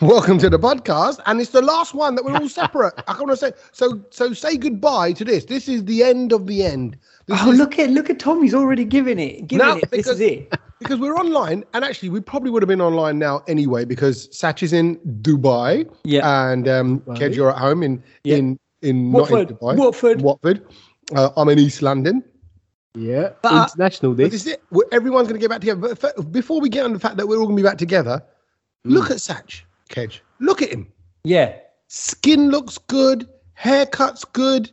Welcome to the podcast, and it's the last one that we're all separate. I want to say so. So say goodbye to this. This is the end of the end. This Oh, is- look at look at Tom. He's already giving it. Giving No, it. This because- is it. because we're online, and actually we probably would have been online now anyway because Sach is in Dubai, Yeah. and um, Right. Kej, you're at home in Yeah. in in not in Dubai, Watford. Watford. Uh, I'm in East London. Yeah, But, uh, international. But This this is it. We're- Everyone's going to get back together. But f- before we get on the fact that we're all going to be back together, look at Sach, Kej. Look at him. Yeah. Skin looks good. Haircut's good.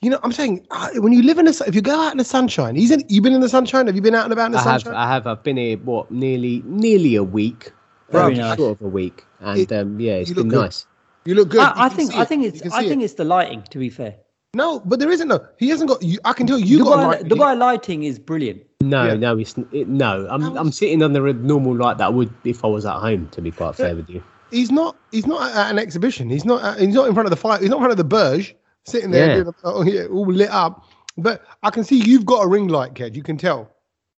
You know, I'm saying uh, when you live in the if you go out in the sunshine, he's in. You've been in the sunshine. Have you been out and about in the I have. sunshine? I have. I've been here what nearly nearly a week. Very nice. Sort of a week, and It- um, yeah, it's been good. nice. you look good. I, I think I think it's I think it. it's the lighting. To be fair, no, but there isn't no. He hasn't got. You, I can tell you got. a Dubai, light- Dubai lighting is brilliant. No, Yeah. no, it's it, no. I'm How I'm sitting under a normal light that I would if I was at home. To be quite fair with you. He's not. He's not at an exhibition. He's not. At, he's not in front of the fire. He's not in front of the Burj, sitting there, Yeah. doing, oh, yeah, all lit up. But I can see you've got a ring light, Kej. You can tell.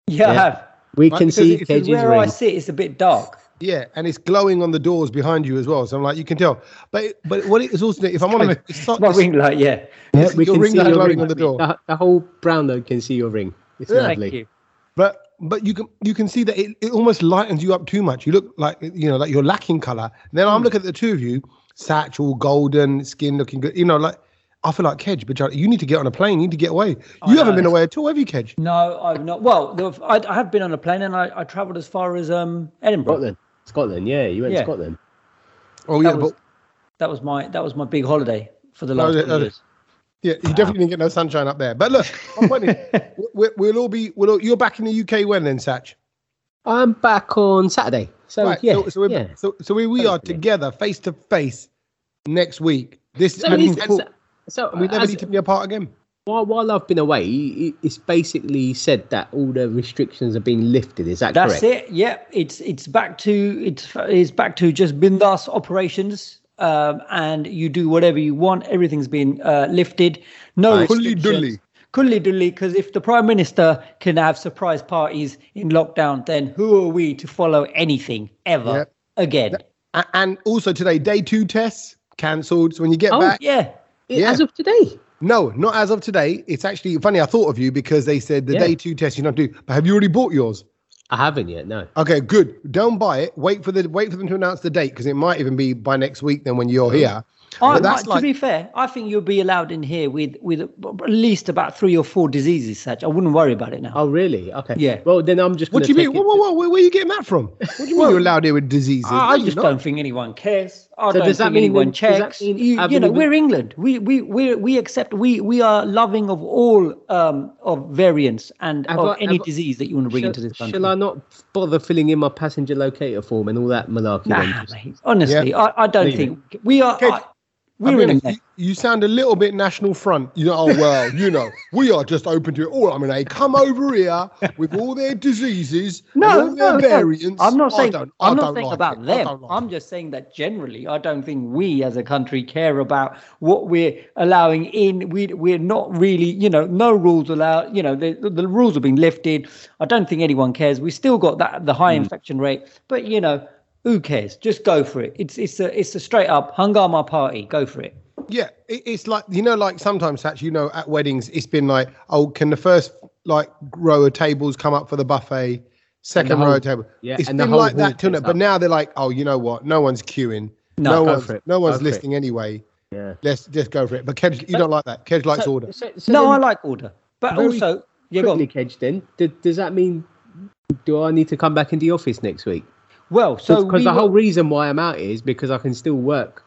Yeah, I have. We Right, can because see it's- Because Kej's where I ring. sit, it's a bit dark. Yeah, and it's glowing on the doors behind you as well. So I'm like, you can tell. But but what it is also, if I'm honest, it's not. My ring light. Yeah. Yeah, we your can ring see light your glowing ring on the door. The, the whole Brownlow can see your ring. It's Yeah. Thank lovely. you. But but you can you can see that it, it almost lightens you up too much. You look like you know like you're lacking color. Then I'm looking at the two of you, Sach all golden, skin looking good. You know like I feel like Kej, but you need to get on a plane. You need to get away. I You haven't know. been away at all, have you, Kej? No, I've not. Well, were- I, I have been on a plane and I, I travelled as far as um Edinburgh. Scotland. Scotland. Yeah, you went Yeah. to Scotland. Oh That yeah, was- but That was my that was my big holiday for the No, last that- two that- years. Yeah, you definitely didn't get no sunshine up there. But look, my point is, we, we'll all be. We'll all, you're back in the UK when then, Sach? I'm back on Saturday. So Right. yeah, So, so, we're, yeah. so so we, we are together, face to face, next week. This So, and, is- and- so, so we never as- need to be apart again. while, while I've been away, it's basically said that all the restrictions have been lifted. Is that That's correct? it. Yeah, it's it's back to it's it's back to just bindas operations, um, and you do whatever you want. Everything's been uh, lifted. No Nice. Kulli restrictions. dulli. Kulli. Because if the prime minister can have surprise parties in lockdown, then who are we to follow anything ever Yep. again? And also today, day two tests cancelled. So when you get Oh, back, Yeah. Yeah. As of today. no, not as of today. It's actually funny. I thought of you because they said the Yeah. day two test you not do. But have you already bought yours? I haven't yet. No. Okay, good. Don't buy it. Wait for the wait for them to announce the date because it might even be by next week. Then when you're mm. here, I, But that's to like- be fair, I think you'll be allowed in here with with at least about three or four diseases. Such I wouldn't worry about it now. Oh really? Okay. Yeah. Well, then I'm just. what do you mean? take Whoa, whoa, whoa, where, where are you getting that from? What do you mean you're allowed here with diseases? I, I just not. don't think anyone cares. I So don't does that think mean anyone then- checks. mean You, you know, we're England. We we we we accept. We we are loving of all um of variants and Have of I- any I- disease that you want to bring Shall, into this country. shall I not bother filling in my passenger locator form and all that malarkey? then? Nah, mate. Honestly, I, I don't Leave think we are. Okay, I, We're in a honest, you, sound a little bit national front. You know, oh well, you know, we are just open to it. all. I mean, they come over here with all their diseases, No, all their no, no. variants. I'm not I saying. I I'm not don't saying like about it. Them. like I'm just saying that generally, I don't think we as a country care about what we're allowing in. We we're not really, you know, no rules allowed. You know, the the rules have been lifted. I don't think anyone cares. We still got that the high Hmm. infection rate, but you know, who cares? Just go for it. It's it's a it's a straight up hungama party. Go for it. Yeah, it, it's like you know, like sometimes actually, you know, at weddings, it's been like, oh, can the first like row of tables come up for the buffet? Second whole- row of table. yeah, it's and been like that till now. But now they're like, oh, you know what? No one's queuing. No, No, go one's for it. no one's Go for it. anyway. Yeah. Let's just go for it. But Kej, you don't like that. Kej likes So- order. so- so no, then I like order, but very also yeah, go on. quickly, Kej, then d- does that mean do I need to come back in the office next week? Well, so Because we the were- whole reason why I'm out here is because I can still work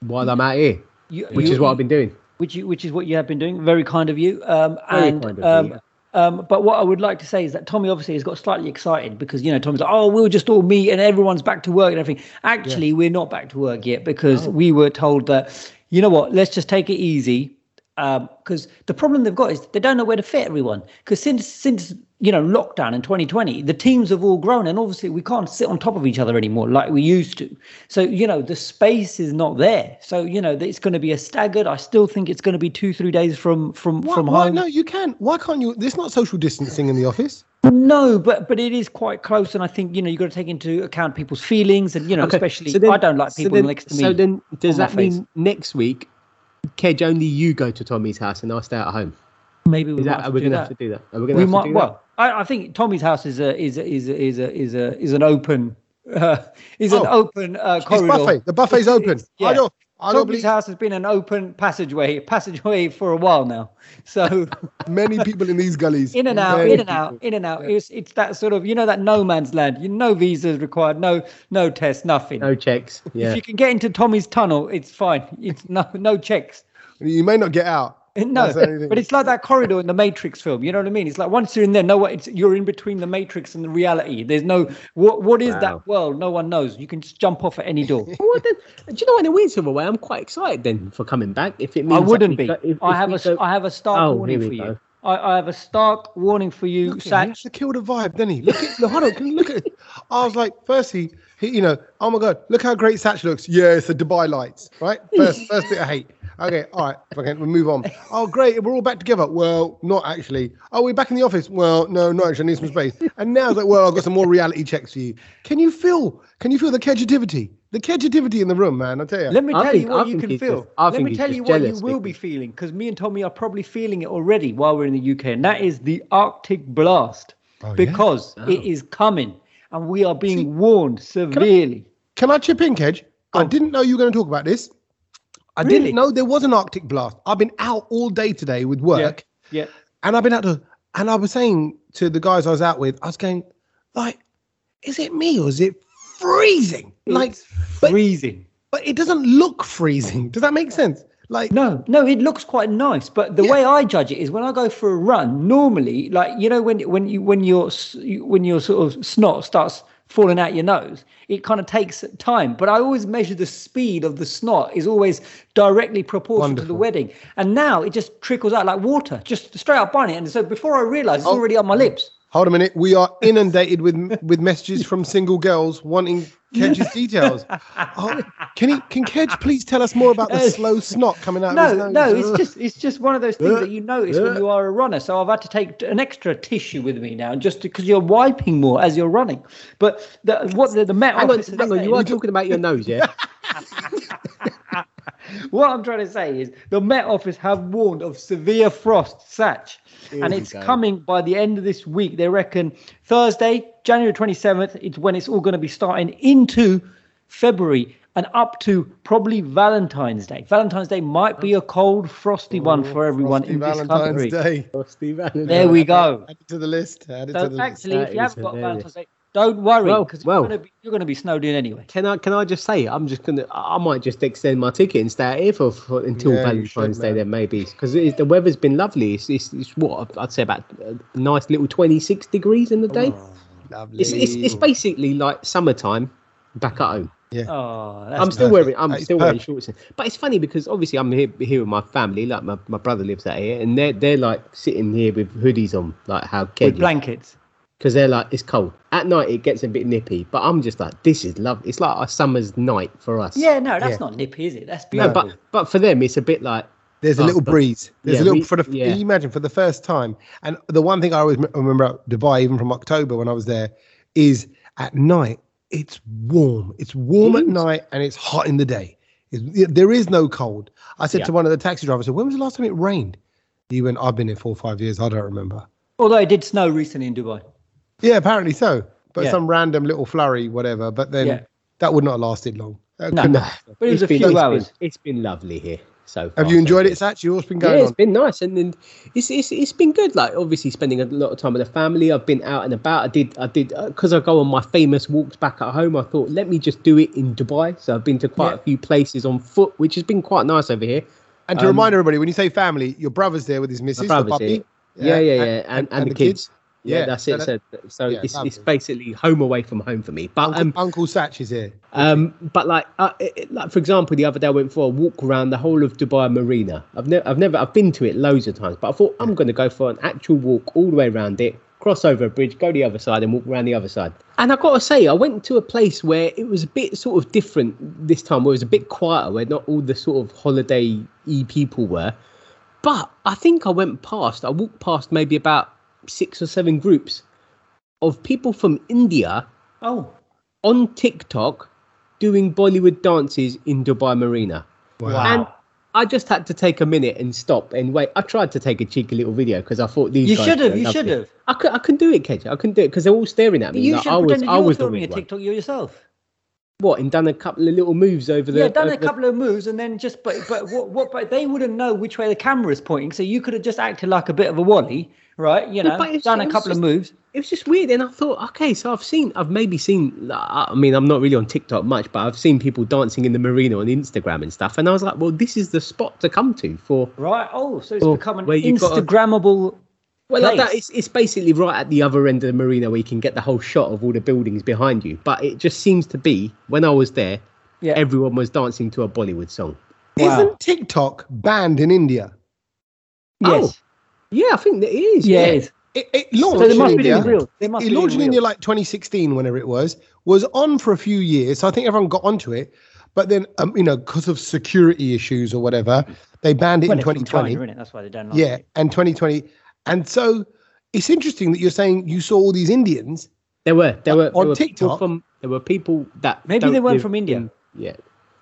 while I'm out here, you- which you- is what I've been doing. which you, which is what you have been doing. Very kind of you. Um, Very and kind of um, me, um, but what I would like to say is that Tommy obviously has got slightly excited because you know Tommy's like, oh, we'll just all meet and everyone's back to work and everything. Actually, we're not back to work yet because we were told that you know what, let's just take it easy. Because the problem they've got is they don't know where to fit everyone. Because since since you know lockdown in 2020, the teams have all grown, and obviously we can't sit on top of each other anymore like we used to. So you know the space is not there. So you know it's going to be a staggered. I still think it's going to be two three days from from Why, from why- No, you can. Why can't you? There's not social distancing in the office. No, but but it is quite close, and I think you know you've got to take into account people's feelings, and you know Okay, especially so then- I don't like so people then- next to me. So then, does that mean face. next week, Kej, only you go to Tommy's house and I stay at home? maybe we that, are to we going to have to do that? Are we going to we have might. to do Well, I, I think Tommy's house is a is a, is a, is a, is a, is an open uh, is an Oh, open uh, It's corridor. buffet. The buffet's It's- open. it's- yeah. I don't. I don't Tommy's believe house has been an open passageway passageway for a while now. So many people in these gullies. in and out, in and people. out, in and out. It's it's that sort of you know that no man's land. You no visas required, no no tests, nothing. No checks. Yeah. If you can get into Tommy's tunnel, it's fine. It's no no checks. You may not get out. No, That's the only thing. but it's like that corridor in the Matrix film. You know what I mean? It's like once you're in there, no, what it's you're in between the Matrix and the reality. There's no what what is Wow. that world? No one knows. You can just jump off at any door. Well, then, do you know, in a weird sort of way, I'm quite excited then for coming back. If it means I wouldn't be. go- if- I if have we a go- I have a stark Oh, warning for we you. I, I have a stark warning for you, Look Sach. He has to kill the vibe, doesn't he? Look at look, hold on, can you look at it? I was like, firstly, he, you know, oh my god, look how great Sach looks. Yeah, it's the Dubai lights, right? First first bit I hate. Okay, all right, okay, we'll move on. Oh, great, we're all back together. Well, not actually. Oh, we're back in the office. Well, no, not actually. I need some space. And now it's like, well, I've got some more reality checks for you. Can you feel? Can you feel the kedgetivity? The kedgetivity in the room, man. I tell you. Let me I tell think- you what I you can feel. just- Let me tell you what you will Vicky. be feeling because me and Tommy are probably feeling it already while we're in the UK, and that is the Arctic blast Oh, yeah? because Oh. it is coming and we are being warned severely. Can I chip in, Kej? I didn't know you were going to talk about this. I Really? didn't know there was an Arctic blast. I've been out all day today with work, Yeah. yeah. and I've been out to, and I was saying to the guys I was out with, I was going, like, is it me or is it freezing? Like, It's but- freezing. but it doesn't look freezing. Does that make sense? Like, No, no, it looks quite nice. But the Yeah. way I judge it is when I go for a run. Normally, like you know, when when you when your you- when your sort of snot starts falling out your nose, it kind of takes time. But I always measure the speed of the snot is always directly proportional to the wedding. And now it just trickles out like water, just straight up on it. And so before I realise, it's Oh. already on my lips. Hold a minute. We are inundated with with messages from single girls wanting Kej's details. Oh, can he? Can Kej please tell us more about the slow snot coming out of his No, nose? no, it's just it's just one of those things that you notice when you are a runner. So I've had to take an extra tissue with me now, just because you're wiping more as you're running. But the, what the, the Met Hang on, hang on. You are talking about your nose, yeah? what I'm trying to say is the Met Office have warned of severe frost, Sach, and it's go. coming by the end of this week. They reckon Thursday, January 27th, it's when it's all going to be starting into February and up to probably Valentine's Day. Valentine's Day might be a cold, frosty one oh, for everyone in this Valentine's country. Day. Frosty Valentine. There we go. Add it to the list. Add it to the list. actually, That if you is have got hilarious. Valentine's Day, don't worry because well. you're going to be you're going to be snowed in anyway. Can I can I just say I'm just gonna I might just extend my ticket and stay out here for, for until Yeah, you Valentine's should, Day then maybe because the weather's been lovely. It's, it's, it's what I'd say about a nice little 26 degrees in the day. Oh, lovely. It's, it's it's basically like summertime back at home. Yeah. Oh, I'm still perfect. wearing I'm That is still wearing shorts, but it's funny because obviously I'm here here with my family. Like my, my brother lives out here, and they're they're like sitting here with hoodies on, like how with Kej blankets. Because they're like it's cold at night. It gets a bit nippy, but I'm just like this is love. It's like a summer's night for us. Yeah, no, that's Yeah. not nippy, is it? That's beautiful. No, beautiful. but but for them it's a bit like There's a Oh, little but- breeze. There's yeah, a little we- for the. yeah. Can you imagine for the first time? And the one thing I always m- remember about Dubai, even from October when I was there, is at night it's warm. It's warm It at is. night and it's hot in the day. It's, there is no cold. I said Yeah. to one of the taxi drivers, I said, "When was the last time it rained?" He went, "I've been here four or five years. I don't remember." Although it did snow recently in Dubai. Yeah, apparently so. But Yeah. some random little flurry, whatever. But then Yeah. that would not have lasted long. That No. no. But it was it's a few it's been- hours. it's been lovely here so far. Have you enjoyed good. it, Sach? What's been going? Yeah, going it's on? been nice, and then it's, it's it's been good. Like obviously spending a lot of time with the family. I've been out and about. I did I did because I go on my famous walks back at home. I thought let me just do it in Dubai. So I've been to quite Yeah. a few places on foot, which has been quite nice over here. And to Um, remind everybody, when you say family, your brother's there with his missus, the puppy. here. Yeah, yeah, yeah, and, and, the kids. Yeah, Yeah, that's it. So, so yeah, it's, it's basically home away from home for me. But Uncle, um, Uncle Sach is here. Um, but like, uh, it, like for example, the other day I went for a walk around the whole of Dubai Marina. I've never, I've never, I've been to it loads of times, but I thought I'm going to go for an actual walk all the way around it, cross over a bridge, go the other side, and walk around the other side. And I got to say, I went to a place where it was a bit sort of different this time, where it was a bit quieter, where not all the sort of holiday y people were. But I think I went past, I walked past maybe about six or seven groups of people from India Oh, on TikTok doing Bollywood dances in Dubai Marina. Wow. And I just had to take a minute and stop and wait. I tried to take a cheeky little video because I thought these you should have. You should have. I could, I can do it, Kej. I can do it because they're all staring at me. You like should I was, pretend I you're was filming a TikTok one. TikTok yourself. What? And done a couple of little moves over the. yeah, done a over the- couple of moves and then just but but what what but they wouldn't know which way the camera is pointing, so you could have just acted like a bit of a wally, right? You know, it's- done a couple just- of moves. it was just weird and i thought okay so i've seen i've maybe seen i mean i'm not really on tiktok much but i've seen people dancing in the marina on instagram and stuff and i was like well this is the spot to come to for Right. Oh, so it's become an where got a- Instagrammable. Well like that place. it's, it's basically right at the other end of the marina where you can get the whole shot of all the buildings behind you but it just seems to be when i was there Yeah. everyone was dancing to a bollywood song Wow. Isn't TikTok banned in India? yes. yeah i think it is yeah. yeah, it is. It, it launched So in India. real. They it launched in doing India like 2016, whenever it was, was on for a few years. So I think everyone got onto it. But then, um, you know, because of security issues or whatever, they banned it Well, in it's from 2020. China, innit? That's why they don't like yeah, it. and 2020. And so it's interesting that you're saying you saw all these Indians. there were there were, On there were people TikTok? from there were people that Maybe don't they weren't from India. in- yeah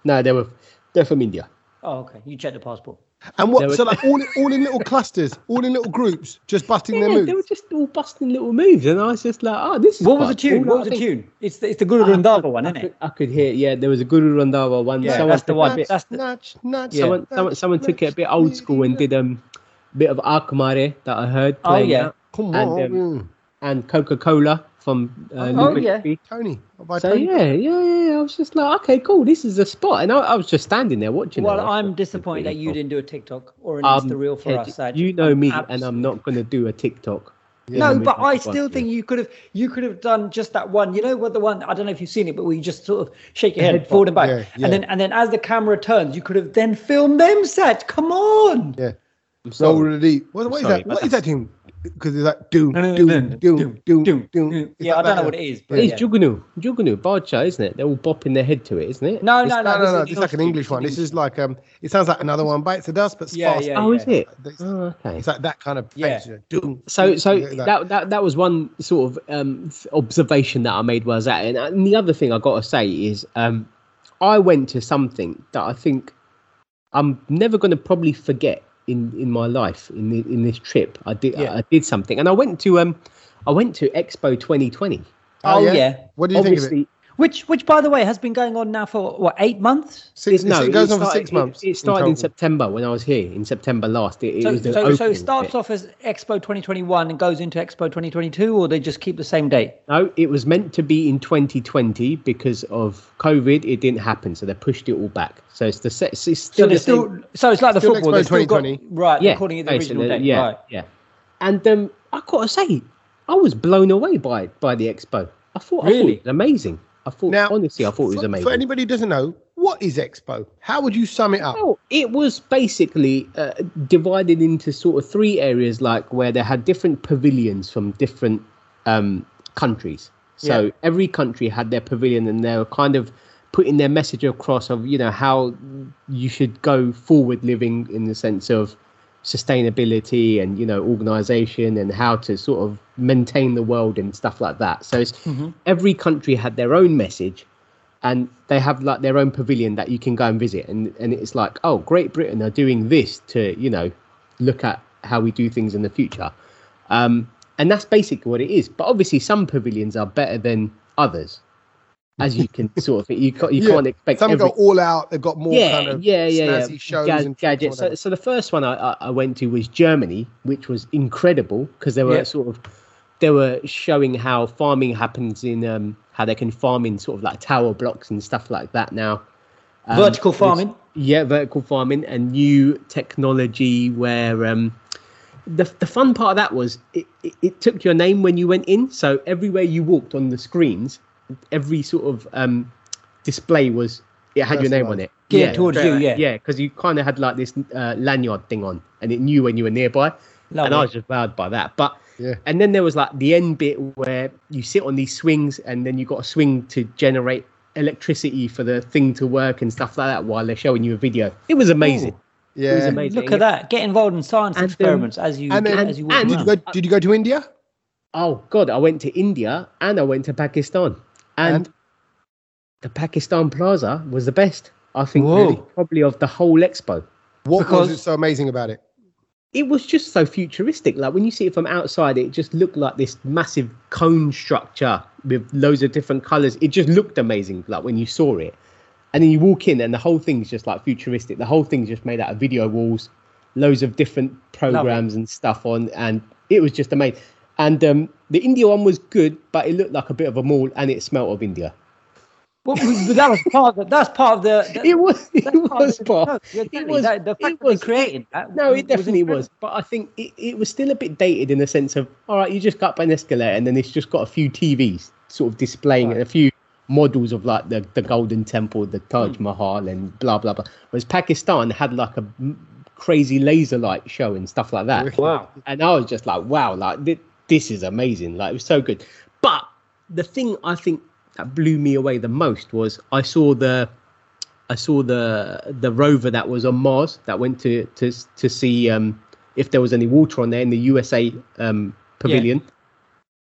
no they were they're from india Oh, okay. You check the passport. And There what? were- So like all, all in little clusters, all in little groups, just busting their moves. they were just all busting little moves, and I was just like, "Oh, this is What was the tune? cool." What was I the think- tune? It's the, it's the Guru Randhawa one, I isn't could, it? I could hear. Yeah, there was a Guru Randhawa one. Yeah, someone that's the one. a bit- That's the- Nudge, nudge, Yeah. someone, nudge, someone, someone took it a bit old school and did um, a bit of Akmare that I heard. Oh, playing yeah. that, Come and, on, um, and Coca Cola from uh, Oh, Louis yeah. Tony. So Tony. yeah, yeah, yeah, yeah. I was just like, okay, cool. This is a spot, and I, I was just standing there watching. Well, it. I I'm thought, this is disappointed that really you didn't do a TikTok or an Um, Insta reel for Ed, us. Saj. You know I'm me, abs- and I'm not going to do a TikTok. No, but I still one. think you could have you could have done just that one. You know what the one I don't know if you've seen it, but where you just sort of shake your head head forward and back, Yeah, yeah. and then and then as the camera turns, you could have then filmed them. Saj, come on. Yeah. I'm So sorry. really, what, what is that? but What is that tune? Because it's like doom, No, no, doom, no, doom, doom, doom, doom, doom. doom. Yeah, I don't know what it is, but It's yeah. Jugunu, Jugunu, Badshah, isn't it? They're all bopping their head to it, isn't it? No, It's- no, no. no, this no, It's like an English- English one. This is like um. It sounds like another one bites the dust, but it's Yeah, fast. yeah, Oh, is it? It's, Oh, okay. it's like that kind of Yeah. pace, you know, doom. So, so like- that, that that was one sort of um, observation that I made was that, and, and the other thing I got to say is, um, I went to something that I think I'm never going to probably forget in in my life in the, in this trip. I did Yeah. I did something, and I went to um, I went to Expo 2020. Oh, yeah. What do you think of it? Obviously, Which which by the way has been going on now for what eight months? Six, it, no, it goes on for six months. It, it started in, total. September when I was here in September last. It, it So was the so, so it starts bit. off as Expo 2021 and goes into Expo 2022, or they just keep the same date? No, it was meant to be in 2020 because of COVID. It didn't happen, so they pushed it all back. So it's the se- it's still So the they're same- still so it's like the football. Expo They've still got, 2020. right, yeah, they're calling it the original date. Yeah, Right. yeah. And um, I gotta say, I was blown away by by the expo. I thought, I thought Really? it was amazing. I thought, Now, honestly, I thought it was amazing. For anybody who doesn't know, what is Expo? How would you sum it up? Well, it was basically uh, divided into sort of three areas, like where they had different pavilions from different um, countries. So Yeah. every country had their pavilion, and they were kind of putting their message across of you know how you should go forward living in the sense of sustainability and you know organization and how to sort of maintain the world and stuff like that. So it's every country had their own message and they have like their own pavilion that you can go and visit. And and it's like oh great britain are doing this to you know look at how we do things in the future. Um and that's basically what it is. But obviously some pavilions are better than others as you can sort of think you can't you Yeah, can't expect Some every, go all out. They've got more yeah, kind of yeah, yeah, yeah. shows Ga- and gadgets. So, so the first one I, I, I went to was Germany, which was incredible because they were Yeah. sort of they were showing how farming happens in um how they can farm in sort of like tower blocks and stuff like that now. Um, Vertical which- farming. yeah, vertical farming and new technology where um the the fun part of that was it, it, it took your name when you went in. So everywhere you walked on the screens, every sort of um display was it had your name on Personalised. it. Geared towards you, yeah. Yeah, because you kind of had like this uh, lanyard thing on, and it knew when you were nearby. And I was just wowed by that. But Yeah. and then there was like the end bit where you sit on these swings, and then you got a swing to generate electricity for the thing to work and stuff like that while they're showing you a video. It was amazing. It was Yeah. amazing. Look at that. Get involved in science And, um, experiments as you and then- as you walk and- Did you go? Did you go to India? Oh God, I went to India and I went to Pakistan, and, And? the Pakistan Plaza was the best. I think really, probably of the whole expo. What Because- was it so amazing about it? It was just so futuristic. Like when you see it from outside, it just looked like this massive cone structure with loads of different colors. It just looked amazing. Like when you saw it, and then you walk in, and the whole thing's just like futuristic. The whole thing's just made out of video walls, loads of different programs and stuff on, and it was just amazing. And um, the India one was good, but it looked like a bit of a mall, and it smelt of India. Well, that was part of the, that's part of the. that- It was. It that's part of was the- part. no, It definitely, was. that- the it fact that was. they created that. No, it definitely incredible. was. But I think it, it was still a bit dated in the sense of, all right, you just got up an escalator and then it's just got a few TVs sort of displaying Right. a few models of like the, the Golden Temple, the Taj Hmm. Mahal, and blah, blah, blah. Whereas Pakistan had like a crazy laser light show and stuff like that. Wow. And I was just like, wow, like thi- this is amazing. Like it was so good. But the thing I think that blew me away the most was I saw the I saw the the rover that was on Mars that went to to to see um, if there was any water on there in the USA um, pavilion.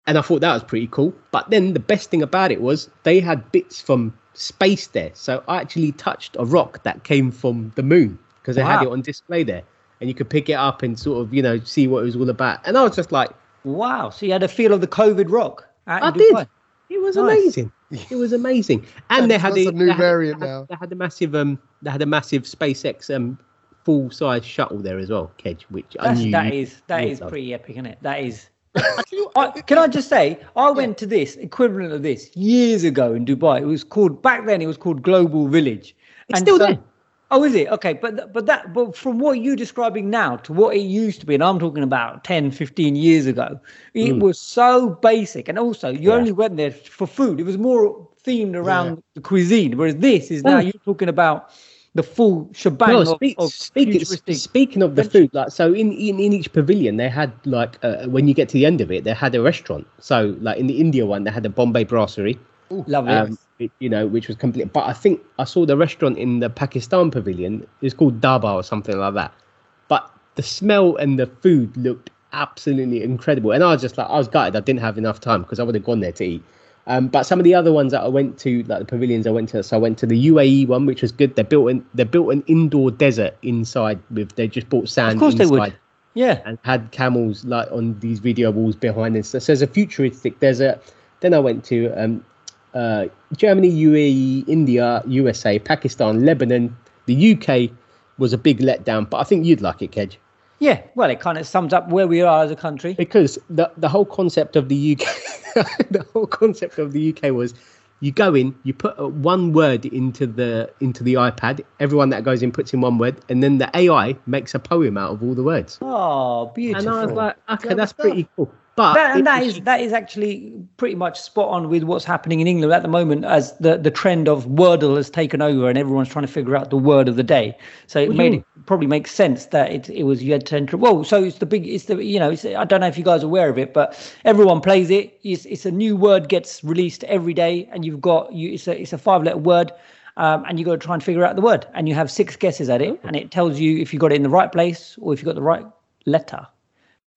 And I thought that was pretty cool. But then the best thing about it was they had bits from space there. So I actually touched a rock that came from the moon because they had it on display there. And you could pick it up and sort of, you know, see what it was all about. And I was just like, Wow. So you had a feel of the COVID rock. out I in did. Dubai. It was Nice. amazing. It was amazing. And they had a, a new they variant had, now. They had a massive um they had a massive SpaceX um full size shuttle there as well, Kej, which I That's, knew that you is that would is love. pretty epic, isn't it? That is. I, can I just say, I went to this equivalent of this years ago in Dubai. It was called back then. It was called Global Village. It's still there. Oh, is it? Okay, but but that but from what you're describing now to what it used to be, and I'm talking about 10, 15 years ago, it Mm. was so basic. And also, you Yeah. only went there for food. It was more themed around the cuisine. Whereas this is now Oh. you're talking about the full shebang No, of, speak, of speaking, futuristic- speaking of the food, like so in, in in each pavilion they had like uh, when you get to the end of it they had a restaurant. So like in the India one they had a Bombay brasserie, Lovely. um, it- you know, which was complete. But I think I saw the restaurant in the Pakistan pavilion. It's called Daba or something like that. But the smell and the food looked absolutely incredible, and I was just like, I was gutted. I didn't have enough time because I would have gone there to eat. Um, but some of the other ones that I went to, like the pavilions I went to, so I went to the UAE one, which was good. They built an they built an indoor desert inside with they just bought sand of course inside they would. Yeah. and had camels like on these video walls behind us. So there's a futuristic desert. Then I went to um, uh, Germany, UAE, India, USA, Pakistan, Lebanon. The UK was a big letdown, but I think you'd like it, Kej, Yeah, well, it kind of sums up where we are as a country. because the the whole concept of the UK, the whole concept of the UK was. You go in, you put uh, one word into the into the iPad. Everyone that goes in puts in one word, and then the AI makes a poem out of all the words. Oh, beautiful. And I was like, okay, that's stuff. pretty cool. But that, and that is that is actually pretty much spot on with what's happening in England at the moment, as the, the trend of Wordle has taken over, and everyone's trying to figure out the word of the day. So it made you- it probably makes sense that it it was you had to enter. Well, so it's the big, it's the you know, it's, I don't know if you guys are aware of it, but everyone plays it. It's, it's a new word gets released every day, and you've got you. It's a it's a five letter word. Um, and you got to try and figure out the word, and you have six guesses at it, and it tells you if you got it in the right place or if you got the right letter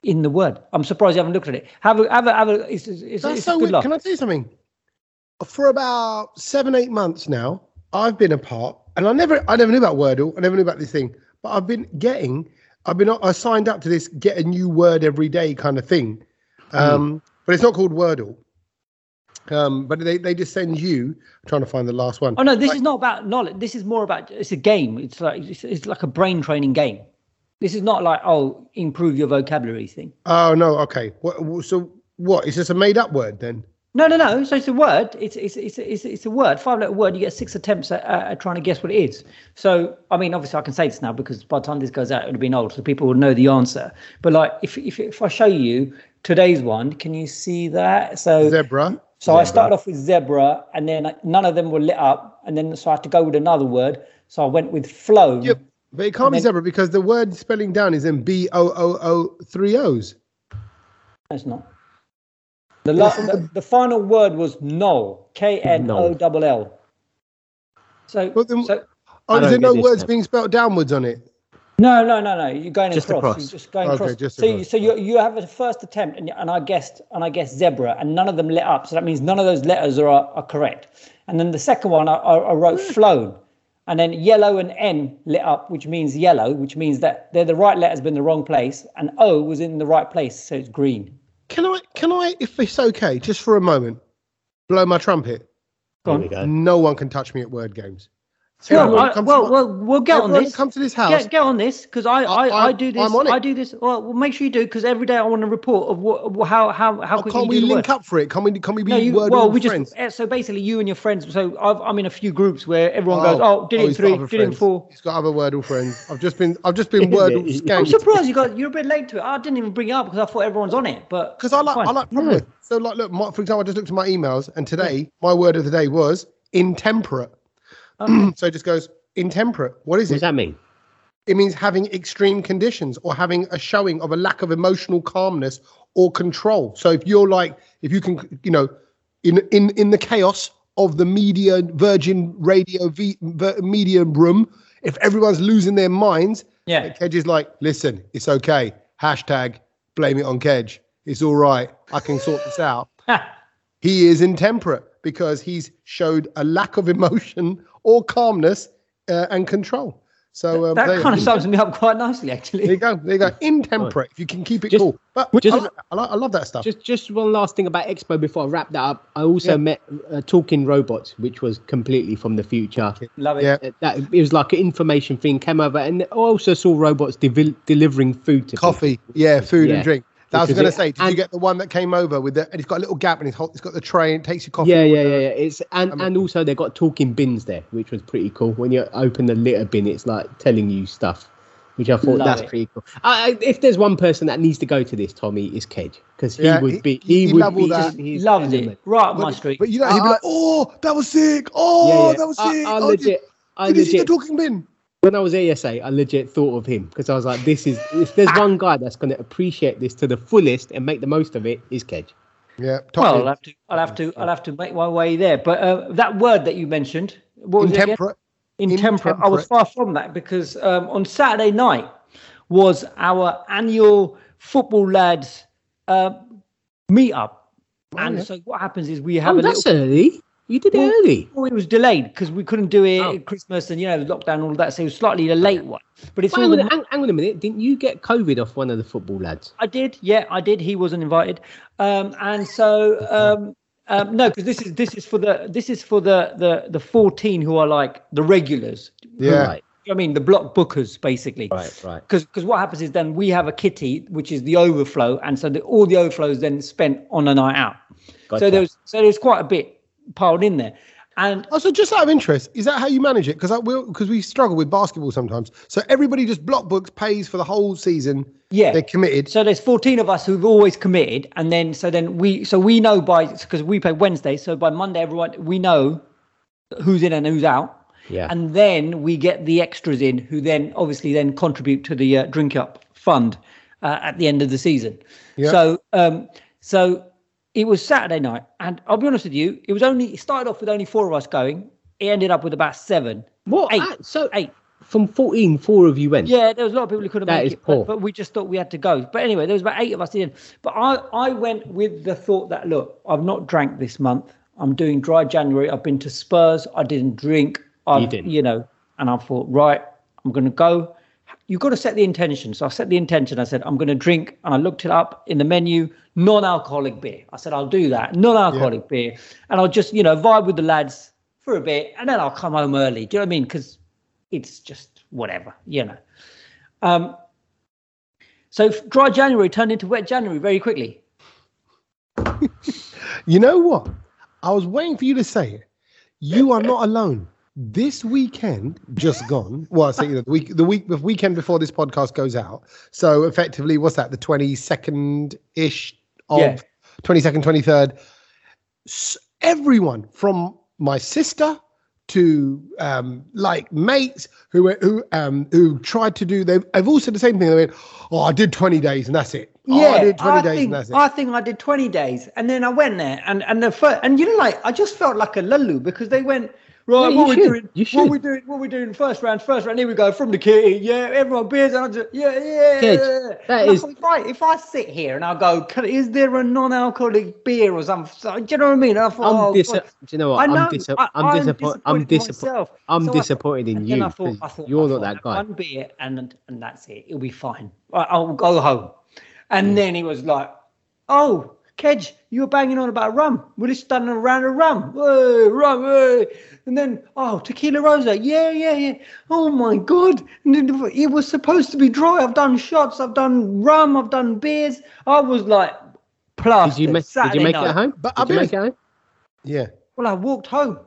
in the word. I'm surprised you haven't looked at it. Have a have a have a. It's, it's, That's it's so good laugh. Can I tell you something? For about seven, eight months now, I've been a part, and I never, I never knew about Wordle. I never knew about this thing, but I've been getting, I've been, I signed up to this get a new word every day kind of thing. Um, but it's not called Wordle. Um, but they, they just send you I'm trying to find the last one. Oh no, this is not about knowledge. This is more about it's a game. It's like it's, it's like a brain training game. This is not like oh improve your vocabulary thing. Oh no, okay. What, so what is this a made up word then? No, no, no. So it's a word. It's it's it's it's, it's a word. Five letter word. You get six attempts at, at, at trying to guess what it is. So I mean, obviously, I can say this now because by the time this goes out, it would have been old, so people would know the answer. But like, if if if I show you today's one, can you see that? So Zebra. So I started off with zebra, and then none of them were lit up, and then so I had to go with another word. So I went with flow. Yep. But it can't be then- zebra because the word spelling down is in B O O O three O's. It's not. The, la- the the final word was null. K N O double L. So, But then- so Oh, I is there no words now. being spelled downwards on it? No, no, no, no. You're going Just across. across. You're just going Okay, across. just so, you, so you you have a first attempt, and, and I guessed and I guessed zebra, and none of them lit up. So that means none of those letters are are correct. And then the second one, I, I, I wrote flown, and then yellow and N lit up, which means yellow, which means that they're the right letters, but in the wrong place, and O was in the right place, so it's green. Can I, can I, if it's okay, just for a moment, blow my trumpet? Go on. go. No one can touch me at word games. Well, Everyone I, well, my- well, we'll get on this. Come to this house. Get, get on this because I, I, I- I, do this. I'm on it. I do this. Well, well, make sure you do because every day I want a report of what, how, how, how Oh, quickly can't you we link work. up for it? Can we? Can we be No, you, well, we friends? just eh, so basically you and your friends. So I've, I'm in a few groups where everyone goes, Oh, "Oh, did oh, it in he's got three, did it four. He's got other Wordle friends. I've just been, I've just been Wordle he- I'm surprised you got. You're a bit late to it. I didn't even bring it up because I thought everyone's on it. But Because I like, fine. I like. So like, look, my, for example, I just looked at my emails, and today my word of the day was intemperate. so it just goes intemperate. What is it? What does that mean? It means having extreme conditions or having a showing of a lack of emotional calmness or control. So if you're like, if you can, you know, in in in the chaos of the media Virgin Radio v, ver, media room, if everyone's losing their minds, Yeah. Kej is like, listen, it's okay. Hashtag blame it on Kej. It's all right. I can sort this out. He is intemperate because he's showed a lack of emotion or calmness uh, and control. So um, that there- kind of sums me up quite nicely, actually. there you go. There you go. Intemperate. If you can keep it Just- cool. But just- I, like, I, like, I love that stuff. Just just one last thing about Expo before I wrap that up. I also Yeah. met uh, Talking Robots, which was completely from the future. Love it. yeah. Uh, That it was like an information thing came over, and I also saw robots devi- delivering food to people. Coffee. Yeah. Food Yeah. and drink. That I was going to say, did you get the one that came over with the, and it's got a little gap and it's, hot, it's got the tray and it takes your coffee. Yeah, yeah, yeah, yeah. It's and and also they've got talking bins there, which was pretty cool. When you open the litter bin, it's like telling you stuff, which I thought Love that's it. pretty cool. I, I, if there's one person that needs to go to this, Tommy, is Kej because he Yeah, would he- be he- he, he would be that. just his Loved it. Right up my street. but you know, he'd be I- like, oh, that was sick. Oh, Yeah, yeah. that was sick. I oh, legit, did, I did you see the talking bin? When I was ASA, I legit thought of him because I was like, "This is if there's one guy that's going to appreciate this to the fullest and make the most of it, is Kej." Yeah. top well. I'll have to, I'll have to, I'll have to make my way there. But uh, that word that you mentioned, what was it again? Intemperate. intemperate. I was far from that because um, on Saturday night was our annual football lads uh, meet up. and yeah. so what happens is we have Oh, a that's little. early. You did it Well, early. Well, it was delayed because we couldn't do it Oh. at Christmas and you know the lockdown and all that. So it was slightly a late one. But it's Hang all on, the a- hang, hang on a minute. Didn't you get COVID off one of the football lads? I did, yeah, I did. He wasn't invited, um, and so um, um, no, because this is this is for the this is for the the the fourteen who are like the regulars. Yeah. Right, I mean the block bookers basically. right, right. Because because what happens is then we have a kitty which is the overflow, and so the, all the overflow is then spent on a night out. Gotcha. So there's so there's quite a bit piled in there, and Oh, so just out of interest, is that how you manage it? Because we because we struggle with basketball sometimes. So everybody just block books, pays for the whole season. Yeah. they're committed. So there's 14 of us who've always committed, and then so then we so we know by because we play Wednesday, so by Monday everyone we know who's in and who's out, Yeah. and then we get the extras in who then obviously then contribute to the uh, drink up fund uh, at the end of the season. Yeah. So um so it was Saturday night, and I'll be honest with you, it was only it started off with only four of us going. It ended up with about seven. What? Eight. Ah, so Eight. from 14, four of you went. Yeah, there was a lot of people who couldn't That make is it, poor. but, but we just thought we had to go. But anyway, there was about eight of us in. But I, I went with the thought that look, I've not drank this month. I'm doing dry January. I've been to Spurs. I didn't drink. I, didn't. You know, and I thought, right, I'm going to go. You've got to set the intention. So I set the intention. I said, I'm going to drink. And I looked it up in the menu, non-alcoholic beer. I said, I'll do that, non-alcoholic beer, and I'll just, you know, vibe with the lads for a bit, and then I'll come home early. Do you know what I mean? Because it's just whatever, you know. Um, so dry January turned into wet January very quickly. You know what? I was waiting for you to say it. You are not alone. This weekend just gone. Well, I say you know the week, the week, the weekend before this podcast goes out. So effectively, what's that? The twenty second ish of Yeah. twenty second, twenty third. Everyone from my sister to um, like mates who who um, who tried to do. They've, they've all said the same thing. They went, "Oh, I did twenty days and that's it. oh, I did twenty days think, and that's it." I think I did 20 days. And then I went there and, and the first, and you know, like, I just felt like a lulu because they went, Right, what we doing? What we doing? What we doing? First round, first round. Here we go from the kitty. Yeah, everyone beers and I just yeah, yeah. Kej, that And I is- right. If I sit here and I go, is there a non-alcoholic beer or something? Do you know what I mean? I thought, I'm oh, dis- do you know what? I know. I'm, dis- I- I'm, disappointed. I'm in disappointed. I'm So disappointed in you. I thought, I thought, you're I not that guy. One beer and and that's it. It'll be fine. I'll go home. And Hmm. then he was like, "Oh, Kej, you were banging on about rum. We're just done a round of rum. Hey, rum, hey." And then, oh, tequila rosa. Yeah, yeah, yeah. Oh my god! It was supposed to be dry. I've done shots. I've done rum. I've done beers. I was like, plus. Did you make? Did you make it night. home? But did I'll you be make it home? Yeah. Well, I walked home.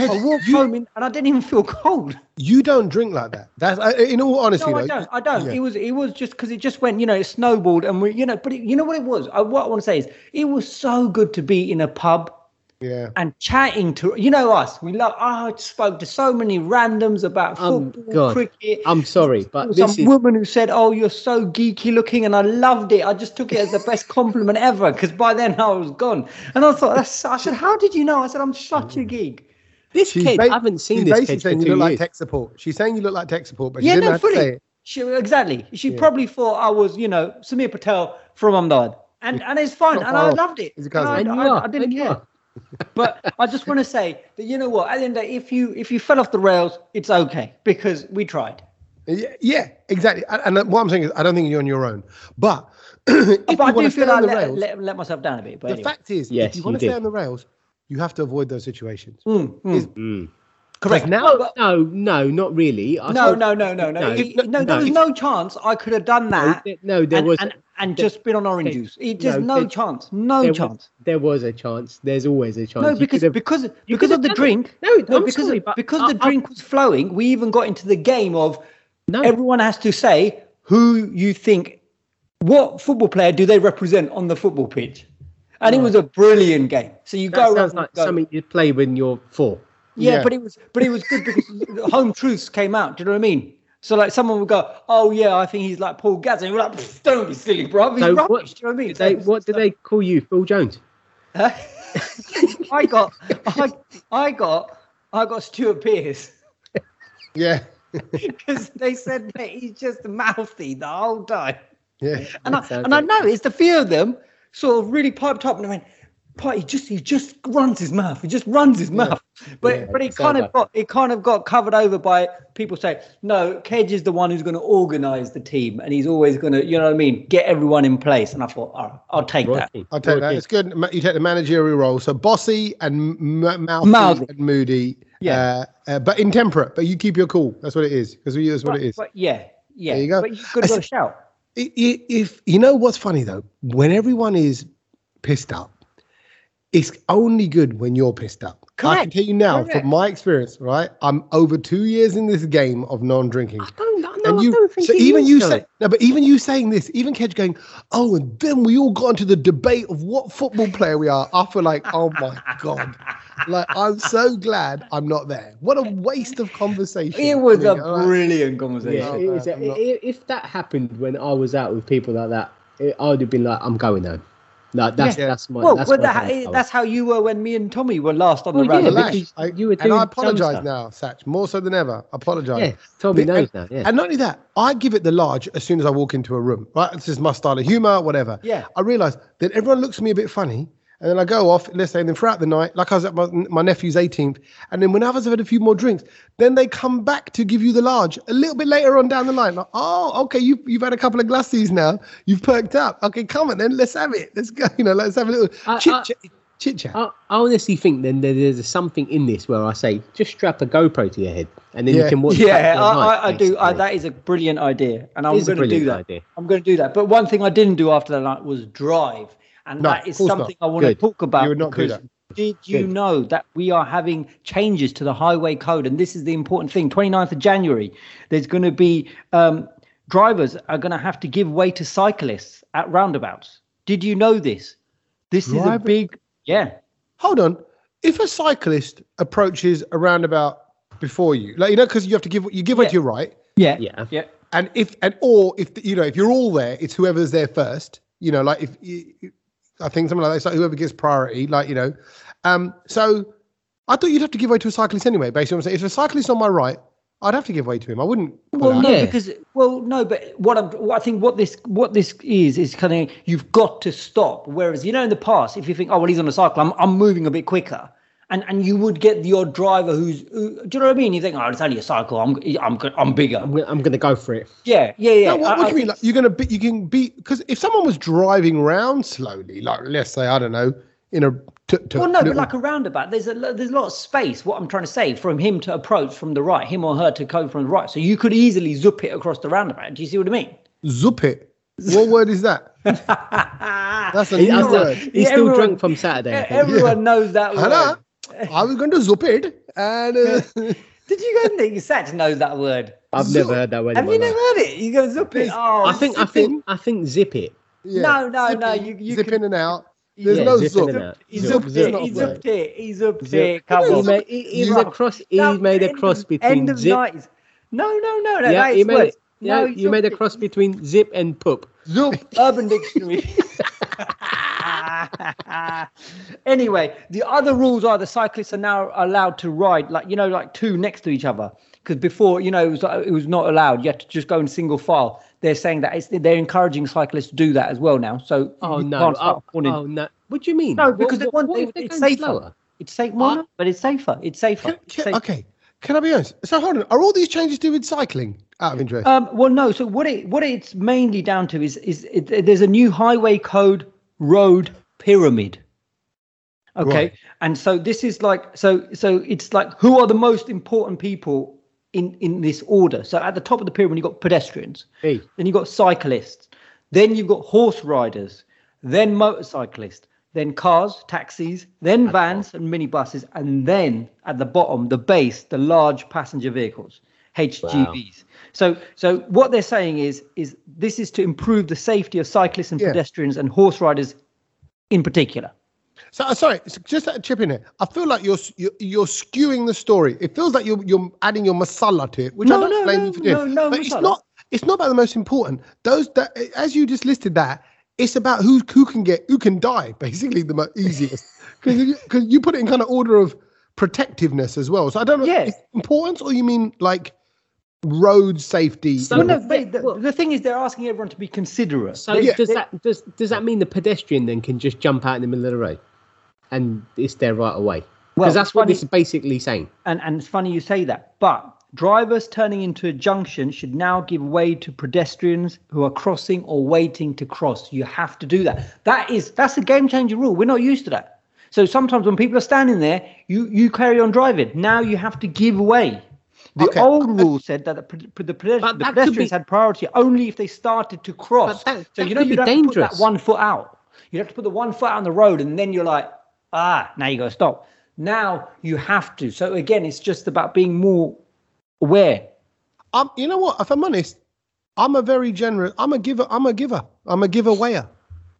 I walked home in, and I didn't even feel cold. You don't drink like that. That's I- in all honesty. No, I though, don't. I don't. yeah. It was. It was just because it just went. You know, it snowballed, and we. You know, but it, you know what it was. I, what I want to say is, it was so good to be in a pub Yeah. and chatting to. You know us. We love. I spoke to so many randoms about Um, football, God, cricket. I'm sorry, but this some is woman who said, "Oh, you're so geeky looking," and I loved it. I just took it as the best compliment ever because by then I was gone. And I thought, that's, I said, "How did you know?" I said, "I'm such a geek." This She's kid. ba- I haven't seen she's this basically kid for saying you two look like tech support. She's saying you look like tech support, but she Yeah, didn't no, have to say it. She exactly. She Yeah. probably thought I was, you know, Samir Patel from Ahmedabad, and and it's fine, Not and far I loved it. A And. I, And you I- are, I didn't care. but I just want to say that you know what? At the end of the day, if you if you fell off the rails, it's okay because we tried. Yeah, yeah, exactly. And, and what I'm saying is, I don't think you're on your own. But if oh, but I you want do to feel stay on like the let, rails, let, let myself down a bit. But the anyway. fact is, Yes, if you you want to stay on the rails, you have to avoid those situations. Mm, mm. Is- Mm. Correct. Now, Well, No, no, not really. I no, no, no, no, no, No, It- no, no, There was no chance I could have done that. th- no, there and, was. and, and there- just been on orange there- juice. It just no, no, there- chance, no there was- chance. there was a chance. There's always a chance. No, because have- because because of the done it. drink. No, no, I'm because sorry, of, because I- the I- drink was flowing. We even got into the game of no. everyone has to say who you think, what football player do they represent on the football pitch, and it was a brilliant game. So you that go sounds around like and go- something you'd play when you're four. yeah, Yeah. but it was but it was good because home truths came out. Do you know what I mean? So like someone would go, oh yeah, I think he's like Paul Gaz, and you're like, don't be silly, bro. He's So rubbish. what- do you know what I mean? They, So- what do they call you, Phil Jones? I got, I, I got, I got Stuart Pearce yeah, because they said that he's just mouthy the whole time. yeah. And I, That sounds and I like- noticed the few of them sort of really piped up and I went, "Pot, he just he just runs his mouth. He just runs his mouth." But Yeah, but it kind of got it kind of got covered over by people saying, "No, Kej is the one who's going to organise the team, and he's always going to, you know what I mean, get everyone in place." And I thought, "All right, I'll take that." I'll take that. It's good. You take the managerial role. So bossy and m- mouthy, Mouthy. and moody. Yeah. Uh, uh, but intemperate. But you keep your cool. That's what it is. Because that's what But, it is. but yeah, yeah. There you go. But you've got to go shout. If you know what's funny though, when everyone is pissed up, it's only good when you're pissed up. I can tell you now Correct. from my experience, right? I'm over two years in this game of non-drinking. I don't, no, and I you, don't think so even you though. say no, but even you saying this, even Kej going, oh, and then we all got into the debate of what football player we are. I feel like, oh my god, like I'm so glad I'm not there. What a waste of conversation. It was I a mean, like, brilliant conversation. No, it is a- I'm not- if that happened when I was out with people like that, it, I would have been like, I'm going home. Like that's Yeah. that's my. well, that's well my that, downfall. that's how you were when me and Tommy were last on the Well, round. yeah, Relax. I, you were and I apologize now, Sach, more so than ever. Apologize. yeah, Tommy The- knows and, now. Yeah, and not only that, I give it the large as soon as I walk into a room. Right, this is my style of humor, whatever. Yeah. I realize that everyone looks at me a bit funny, and then I go off. Let's say, and then throughout the night, like I was at my, my nephew's 18th, and then when others have had a few more drinks, then they come back to give you the large a little bit later on down the line. Like, oh, okay, you've, you've had a couple of glasses now. You've perked up. Okay, come on, then let's have it. Let's go. You know, let's have a little I- chit chat. Chit chat. I, I honestly think then there- there's something in this where I say just strap a GoPro to your head and then Yeah. you can watch. Yeah, back I, I, I do. I, that is a brilliant idea, and I'm It is a going to do that. idea. I'm going to do that. But one thing I didn't do after that night was drive, and No, that is of course not. something I want to talk about. You would not do because that. Did you Good. know that we are having changes to the highway code, and this is the important thing? 29th of January, there's going to be um, drivers are going to have to give way to cyclists at roundabouts. Did you know this? This is a big yeah. hold on. If a cyclist approaches a roundabout before you, like you know, because you have to give you give way Yeah. to your right, Yeah, Yeah. yeah. and if and or if you know if you're all there, it's whoever's there first. You know, like if you, I think something like that, it's like whoever gets priority, like you know. Um, so I thought you'd have to give way to a cyclist anyway. Basically, what I'm saying, if a cyclist on my right, I'd have to give way to him. I wouldn't. Well, no, Yeah. because well, no, but what I'm, what I think what this what this is is kind of you've got to stop. Whereas you know in the past, if you think, oh well, he's on a cycle, I'm I'm moving a bit quicker, and and you would get the odd driver who's, who, do you know what I mean? You think, oh, it's only a cycle, I'm I'm I'm bigger. I'm gonna, I'm gonna go for it. Yeah, yeah, yeah. No, what, what I do you mean? Like, you're gonna be, you can be because if someone was driving around slowly, like let's say I don't know, in a t- t- Well, no, but like a roundabout, there's a there's a lot of space. What I'm trying to say, from him to approach from the right, him or her to go from the right, so you could easily zip it across the roundabout. Do you see what I mean? zup it. What word is that? That's a new he's word. he's Yeah, still everyone- drunk from Saturday. I think. Everyone knows that word. Hello. I was going to zup it, and uh, Did you go think Sach knows that word? I've Zip. never heard that word. Have you my never heard it? You go zip it. Oh, I think I think I think zip it. yeah, No, no, zip no, in, you- you zip can- in and out. There's Yeah, no zip in zup. and out. he Zip, zipped zip. it. He Zip. zipped it. He zipped it. Come He on. made, he, he You- made a cross. He No, made a cross of- between end of zip. 90s. No, no, no, no. Yeah, he made words. it. Yeah, No, you made a zipped it. cross between zip and poop. Zup. Urban Dictionary. anyway, the other rules are the cyclists are now allowed to ride like you know like two next to each other because before you know it was it was not allowed. You had to just go in single file. They're saying that it's, they're encouraging cyclists to do that as well now. So Oh no! Oh, oh no! What do you mean? No, What- because they what- want what it's safer. slower? It's safer, well, but it's safer. It's safer. Can- It's safer. okay, can I be honest? So hold on. Are all these changes to do with cycling? Out of interest. Um, well, no. So what it what it's mainly down to is is it, there's a new highway code road pyramid. Okay, Right. and so this is like so so it's like who are the most important people in in this order. So at the top of the pyramid, you've got pedestrians, Hey, then you've got cyclists, then you've got horse riders, then motorcyclists, then cars, taxis, then vans and minibuses, and then at the bottom, the base, the large passenger vehicles, HGVs. So, so what they're saying is, is this is to improve the safety of cyclists and Yeah. pedestrians and horse riders, in particular. So uh, sorry, just a chip in here. I feel like you're, you're you're skewing the story. It feels like you're you're adding your masala to it, which I don't no, blame no, you for doing. no, no but it's not it's not about the most important. Those that as you just listed that, it's about who who can get who can die basically the mo- easiest because because you put it in kind of order of protectiveness as well. So I don't know. Yeah. importance or you mean like road safety? So- Well, no, Yeah, but the, well- the thing is, they're asking everyone to be considerate. so Yeah. does that does does that mean the pedestrian then can just jump out in the middle of the road, and it's there right away? Well, Because that's what funny- this is basically saying. and and it's funny you say that but drivers turning into a junction should now give way to pedestrians who are crossing or waiting to cross you have to do that that is that's a game changer rule we're not used to that so sometimes when people are standing there you you carry on driving now you have to give way the Okay. old rule said that the, pe- the, the that pedestrians be- had priority only if they started to cross. That- so that you know could you'd be have to put that one foot out. You have to put the one foot out on the road, and then you're like, ah, now you got to stop. Now you have to. So again, it's just about being more aware. Um, you know what? If I'm honest, I'm a very generous. I'm a giver. I'm a giver. I'm a giveawayer.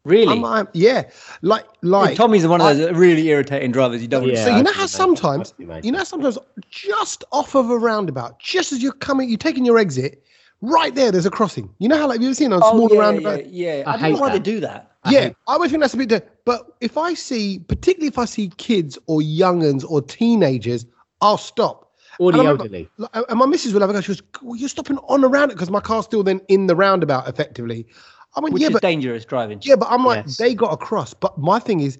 Really, I'm, I'm, yeah, like like. Tommy's one of those really irritating drivers. You don't. Yeah. so you know how sometimes I can imagine. you know sometimes just off of a roundabout, just as you're coming, you're taking your exit, right there. There's a crossing. You know how like you've seen on Oh, smaller yeah, roundabout. yeah, yeah. I I, don't know hate why they do that. I Yeah, hate- I always think that's a bit. di- But if I see, particularly if I see kids or younguns or teenagers, I'll stop. Or And the I elderly. Like, And my missus will have a go. She goes, well, "You're stopping on around it because my car's still then in the roundabout, effectively." I went, Which "Yeah, is but dangerous driving. yeah, but I'm like, Yes. they got across. But my thing is,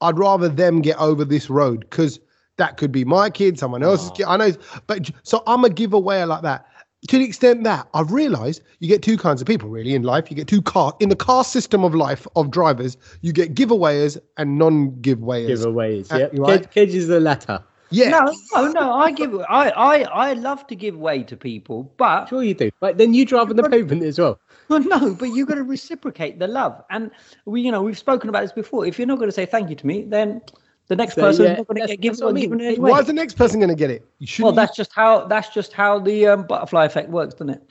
I'd rather them get over this road because that could be my kid, someone else's Oh. kid. I know, but so I'm a giveaway like that. To the extent that I've realized you get two kinds of people really in life. You get two car in the car system of life of drivers. You get giveawayers and non-giveawayers. Giveaways. Uh, Yeah. right? Kej, Kej is the latter. Yeah, No, no, no. I give. I, I, I love to give way to people, but Sure you do. But then you drive on the pavement as well. Well, no, but you've got to reciprocate the love. And we, you know, we've spoken about this before. If you're not going to say thank you to me, then the next So, person yeah, is not going to get given, I given mean. it anyway. Why is the next person going to get it? You Well, that's just how that's just how the um, butterfly effect works, doesn't it?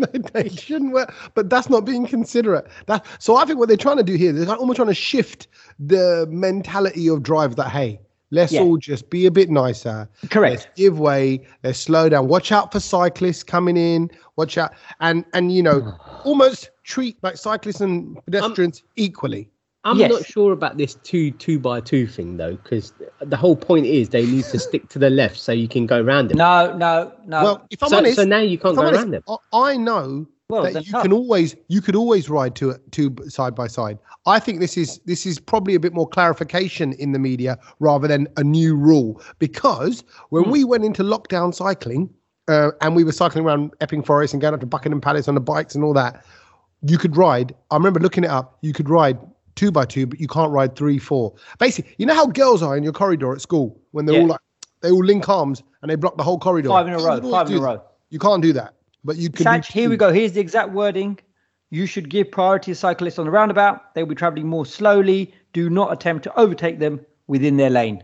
they shouldn't work, but that's not being considerate. That so I think what they're trying to do here, they're almost trying to shift the mentality of drivers that hey, let's Yeah. all just be a bit nicer. Correct. Let's give way. Let's slow down. Watch out for cyclists coming in. Watch out, and and you know, almost treat like cyclists and um, pedestrians equally. I'm Yes. not sure about this two two by two thing though, because the whole point is they need to stick to the left so you can go around them. No, no, no. well, if I'm so, honest, so now you can't go honest, around them. I- I know Well, you no. can always you could always ride two two side by side. I think this is this is probably a bit more clarification in the media rather than a new rule because when Hmm. we went into lockdown cycling uh, and we were cycling around Epping Forest and going up to Buckingham Palace on the bikes and all that, you could ride. I remember looking it up. You could ride two by two, but you can't ride three four. Basically, you know how girls are in your corridor at school when they're Yeah. all like they all link arms and they block the whole corridor. Five in a row, five in a row. You can't do that, but you can. Sach, here we go. Here's the exact wording. You should give priority to cyclists on the roundabout. They will be traveling more slowly. Do not attempt to overtake them within their lane.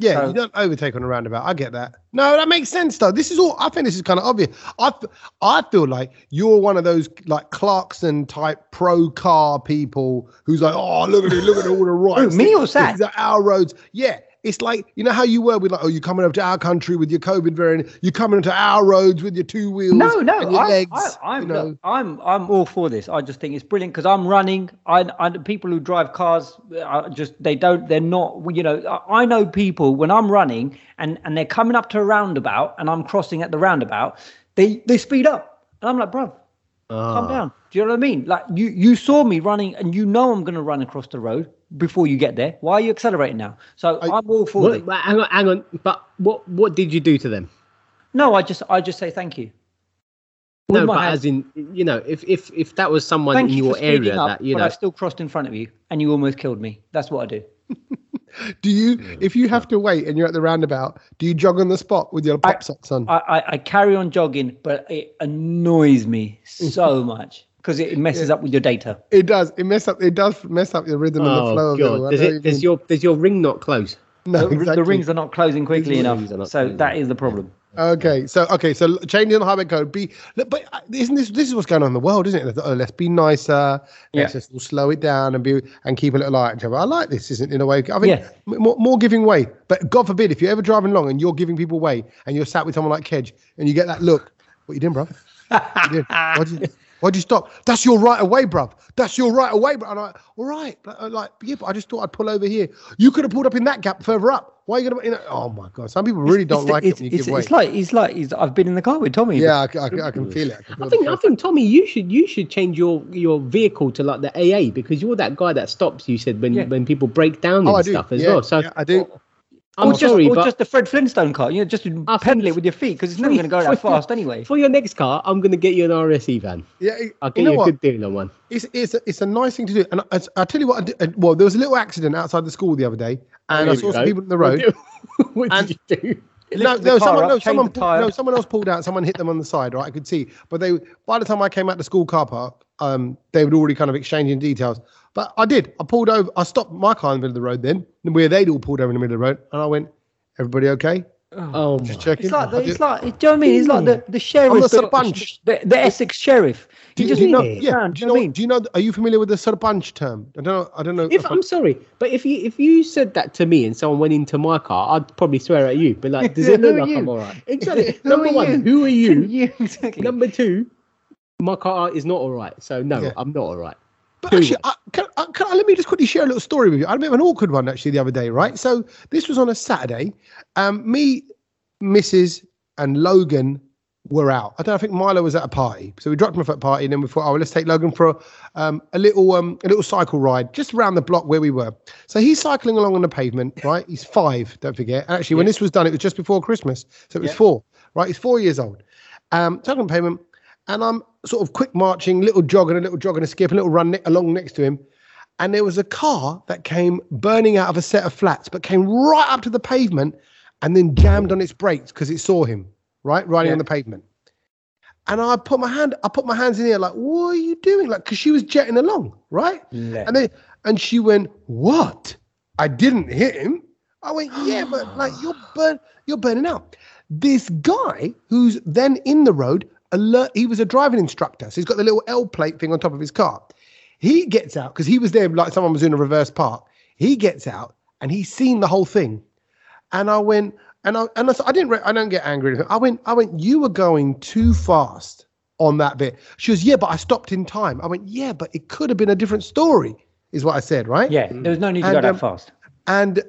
Yeah, So- you don't overtake on a roundabout. I get that. No, that makes sense though. This is all. I think this is kind of obvious. I I feel like you're one of those like Clarkson type pro car people who's like, oh, look at it, look at all the rights. me or These are our roads. Yeah, it's like you know how you were with like, oh, you're coming over to our country with your COVID variant. You're coming into our roads with your two wheels. No, no, and your I, legs. I, I'm, you know. I'm, I'm all for this. I just think it's brilliant because I'm running. I, I, people who drive cars, uh, just they don't, they're not. You know, I, I know people when I'm running and and they're coming up to a roundabout and I'm crossing at the roundabout, they they speed up, and I'm like, bruv, calm Ah. down. Do you know what I mean? Like you, you saw me running, and you know I'm going to run across the road before you get there. Why are you accelerating now? So I, I- am all for What, it. but hang on, hang on. But what what did you do to them? No, I just, I just say thank you. With No, but hand. as in, you know, if if if that was someone Thank in you your for area up, that you but know, I still crossed in front of you, and you almost killed me. That's what I do. Do you, if you have to wait and you're at the roundabout, do you jog on the spot with your pop socks on? I, I, I carry on jogging, but it annoys me so much because it messes up with your data. it does. It mess up. It does mess up your rhythm and the flow oh of it. all. god, I does know what you it does your does your ring not close? No, The, the rings are not closing quickly enough, not so closing. that is the problem. Okay, so okay, so changing the highway code. Be, look, but uh, isn't this this is what's going on in the world, isn't it? Oh, let's be nicer. Let's just all slow it down and be and keep a little eye at each other. I like this, isn't it, in a way? I think Yeah. more, more giving way. But God forbid, if you're ever driving along and you're giving people way and you're sat with someone like Kej and you get that look, what you doing, bro? What you doing? Why'd you, stop? That's your right away, bruv. That's your right away, bro. And I'm like, all right, but uh, like, yeah, but I just thought I'd pull over here. You could have pulled up in that gap further up. Why are you gonna? You know, oh my god, some people really don't it's, like it's, it when you it's, give way. it's like it's like it's, I've been in the car with Tommy. Yeah, I can feel it. I, can I think I think Tommy, you should you should change your your vehicle to like the AA because you're that guy that stops. You said when Yeah. when people break down and Oh, stuff as yeah, well. So yeah, I do. I'm or just, sorry, or but just the Fred Flintstone car. You know, just I pedal it with your feet because it's never going to go that for- fast anyway. for your next car, I'm going to get you an RAC van. Yeah, it- I'll you get know you, a what? good deal on one. It's it's a, it's a nice thing to do. And I, I tell you what, I did, uh, well, there was a little accident outside the school the other day, and I saw some go. people in the road. what And- did you do? No, no, someone, up, no, someone, pulled, no, someone else pulled out. Someone hit them on the side, right? I could see, but they, by the time I came out the school car park, um, they were already kind of exchanging details. But I did. I pulled over. I stopped my car in the middle of the road then, where they'd all pulled over in the middle of the road, and I went, "Everybody okay?" Oh, Just checking. It's like the, it's like do you know what I mean? It's like the, the sheriff, I'm the the, Sarpanch. the, the Essex sheriff. Do you, just you know? Yeah. around, Do you know? what I mean? Do you know? Are you familiar with the sarpanch term? I don't know. I don't know. if I'm sorry, but if you if you said that to me and someone went into my car, I'd probably swear at you. But like, does it look like you? I'm alright? Exactly. Number one, you? who are you? you exactly. Number two, my car is not alright. So no, Yeah. I'm not alright. But Who actually, I, can, I, can I, let me just quickly share a little story with you. I had a bit of an awkward one actually the other day, right? So this was on a Saturday. Um, me, Mrs. and Logan were out. I don't know, I think Milo was at a party. So we dropped him off at a party and then we thought, oh, well, let's take Logan for a, um, a little um, a little cycle ride just around the block where we were. So he's cycling along on the pavement, right? He's five, don't forget. Actually, when this was done, it was just before Christmas. So it was Yeah. four, right? He's four years old. Um, cycling on the pavement. And I'm sort of quick marching, little jog and a little jog and a skip, a little run ne- along next to him. And there was a car that came burning out of a set of flats, but came right up to the pavement and then jammed on its brakes because it saw him, right, riding Yeah. on the pavement. And I put my hand, I put my hands in the air, like, what are you doing? Like, because she was jetting along, right? Yeah. And then and she went, What? I didn't hit him. I went, Yeah, but like you're burn you're burning out. This guy who's then in the road, alert, he was a driving instructor. So he's got the little L plate thing on top of his car. He gets out because he was there like someone was in a reverse park. He gets out and he's seen the whole thing. And I went, and I and I didn't re- I don't get angry. I went, I went, you were going too fast on that bit. She goes, yeah, but I stopped in time. I went, yeah, but it could have been a different story, is what I said, right? Yeah, there was no need to And, go that um, fast. and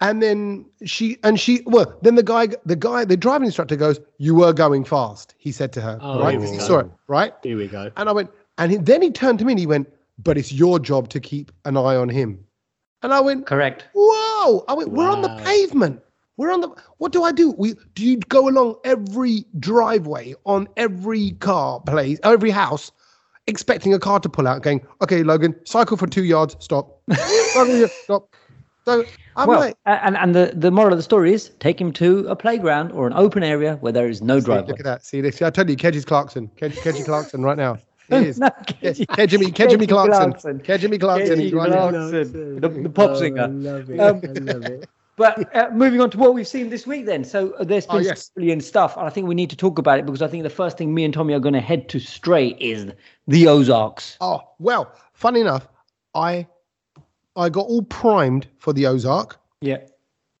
and then she and she well then the guy the guy the driving instructor goes you were going fast he said to her. Oh, right? here 'Cause we he go. saw it right? Here we go. and i went and he, then he turned to me and he went but it's your job to keep an eye on him. And i went Correct. whoa. I went we're on the pavement. We're on the what do i do? We do you go along every driveway on every car place every house expecting a car to pull out going okay logan cycle for two yards stop. Stop so i'm well, like and and the the moral of the story is take him to a playground or an open area where there is no See, driveway. Look at that. See this. I told you, Kej's Clarkson. Kej, Kej Clarkson right now. He is. No, Kej, Kej- Kej Kej Clarkson. Clarkson. Kej Clarkson. He's Kej right now. Clarkson. The- the pop singer. Oh, I love it. Um, I love it. But uh, moving on to what we've seen this week, then. So uh, there's Oh, been yes. brilliant stuff, and I think we need to talk about it because I think the first thing me and Tommy are going to head to straight is the Ozarks. Oh well. Funny enough, I I got all primed for the Ozark, Yeah,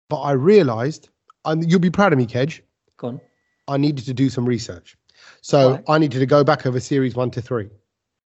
but I realised, and you'll be proud of me, Kej. go on. I needed to do some research, so Right. I needed to go back over series one to three.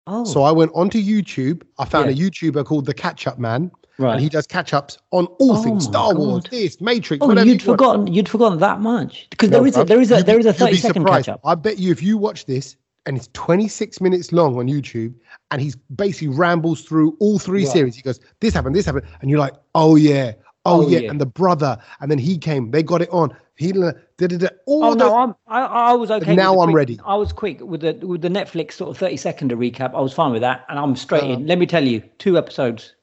Oh, So I went onto YouTube. I found Yeah. a YouTuber called the Catch Up Man, right. and he does catch ups on all Oh things Star Wars, this Matrix, Oh, whatever. you'd you forgotten. You'd forgotten that much because No, there is a, there is a there is a thirty second catch up. I bet you if you watch this and it's 26 minutes long on YouTube and he's basically rambles through all three Right. series. He goes, This happened, this happened. And you're like, Oh, yeah. Oh, Oh, yeah. yeah. And the brother. And then he came. They got it on. He da, da, da, all Oh no, I'm I, I was okay. now I'm ready. I was quick with the with the Netflix sort of thirty second recap. I was fine with that, and I'm straight Uh, in. Let me tell you, two episodes.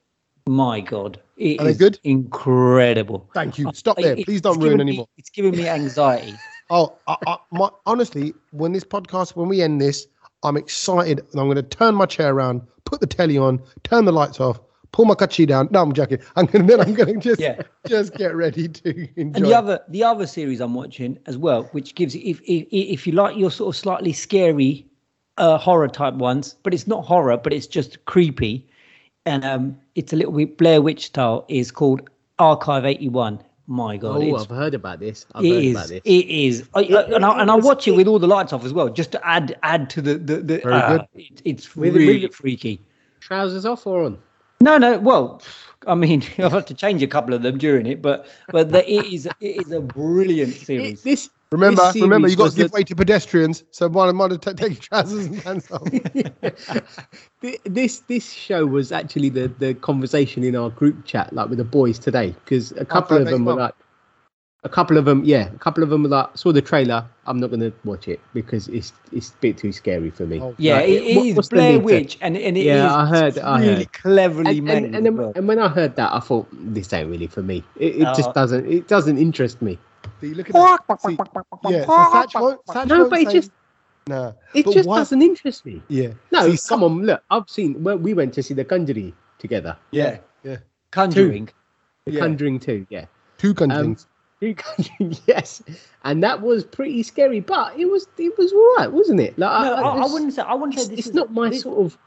My God, it Are they good? incredible. Thank you. Stop I- there. it- Please don't ruin me- anymore. it's giving me anxiety. Oh, I, I, my, honestly, when this podcast, when we end this, I'm excited and I'm going to turn my chair around, put the telly on, turn the lights off, pull my kachi down. No, I'm joking. I'm going to then I'm going to just Yeah. just get ready to enjoy. And the other the other series I'm watching as well, which gives you if if, if you like your sort of slightly scary uh, horror type ones, but it's not horror, but it's just creepy, and um, it's a little bit Blair Witch style. Is called Archive 81. My God, Oh, I've heard about this. I've It heard is. about this. It is. I, It- and I, and I watch it it- with all the lights off as well, just to add add to the the. the Very uh, good. It, it's With- really freaky. Trousers off or on? No, no. Well, I mean, I've had to change a couple of them during it, but but the, it is it is a brilliant It, series. this remember, this remember, you got to give way to pedestrians. So one might have ta- take your trousers and pants off. This this show was actually the the conversation in our group chat like with the boys today because a oh, couple of them were like a couple of them yeah a couple of them were like saw the trailer i'm not going to watch it because it's it's a bit too scary for me Oh, Yeah, Like, it, it what- is what's Blair need to- Witch, and and it is Yeah, I heard- I really heard. cleverly and, made. and, and, as then, well. and when i heard that i thought this ain't really for me it, it Oh. just uh, doesn't it doesn't interest me See, look at that. See, yeah, so Sach won't, Sach no won't but it just nah. it But just why- doesn't interest me Yeah. no See, come on look i've seen well, we went to see the conjuring together yeah, Yeah. Conjuring. the Yeah. conjuring 2 yeah Two conjunctions. Um, two Conjuring, yes, and that was pretty scary, but it was it was all right, wasn't it? Like, No, I, I it's- wouldn't say. I wouldn't say It's, this it's is not my this- sort of.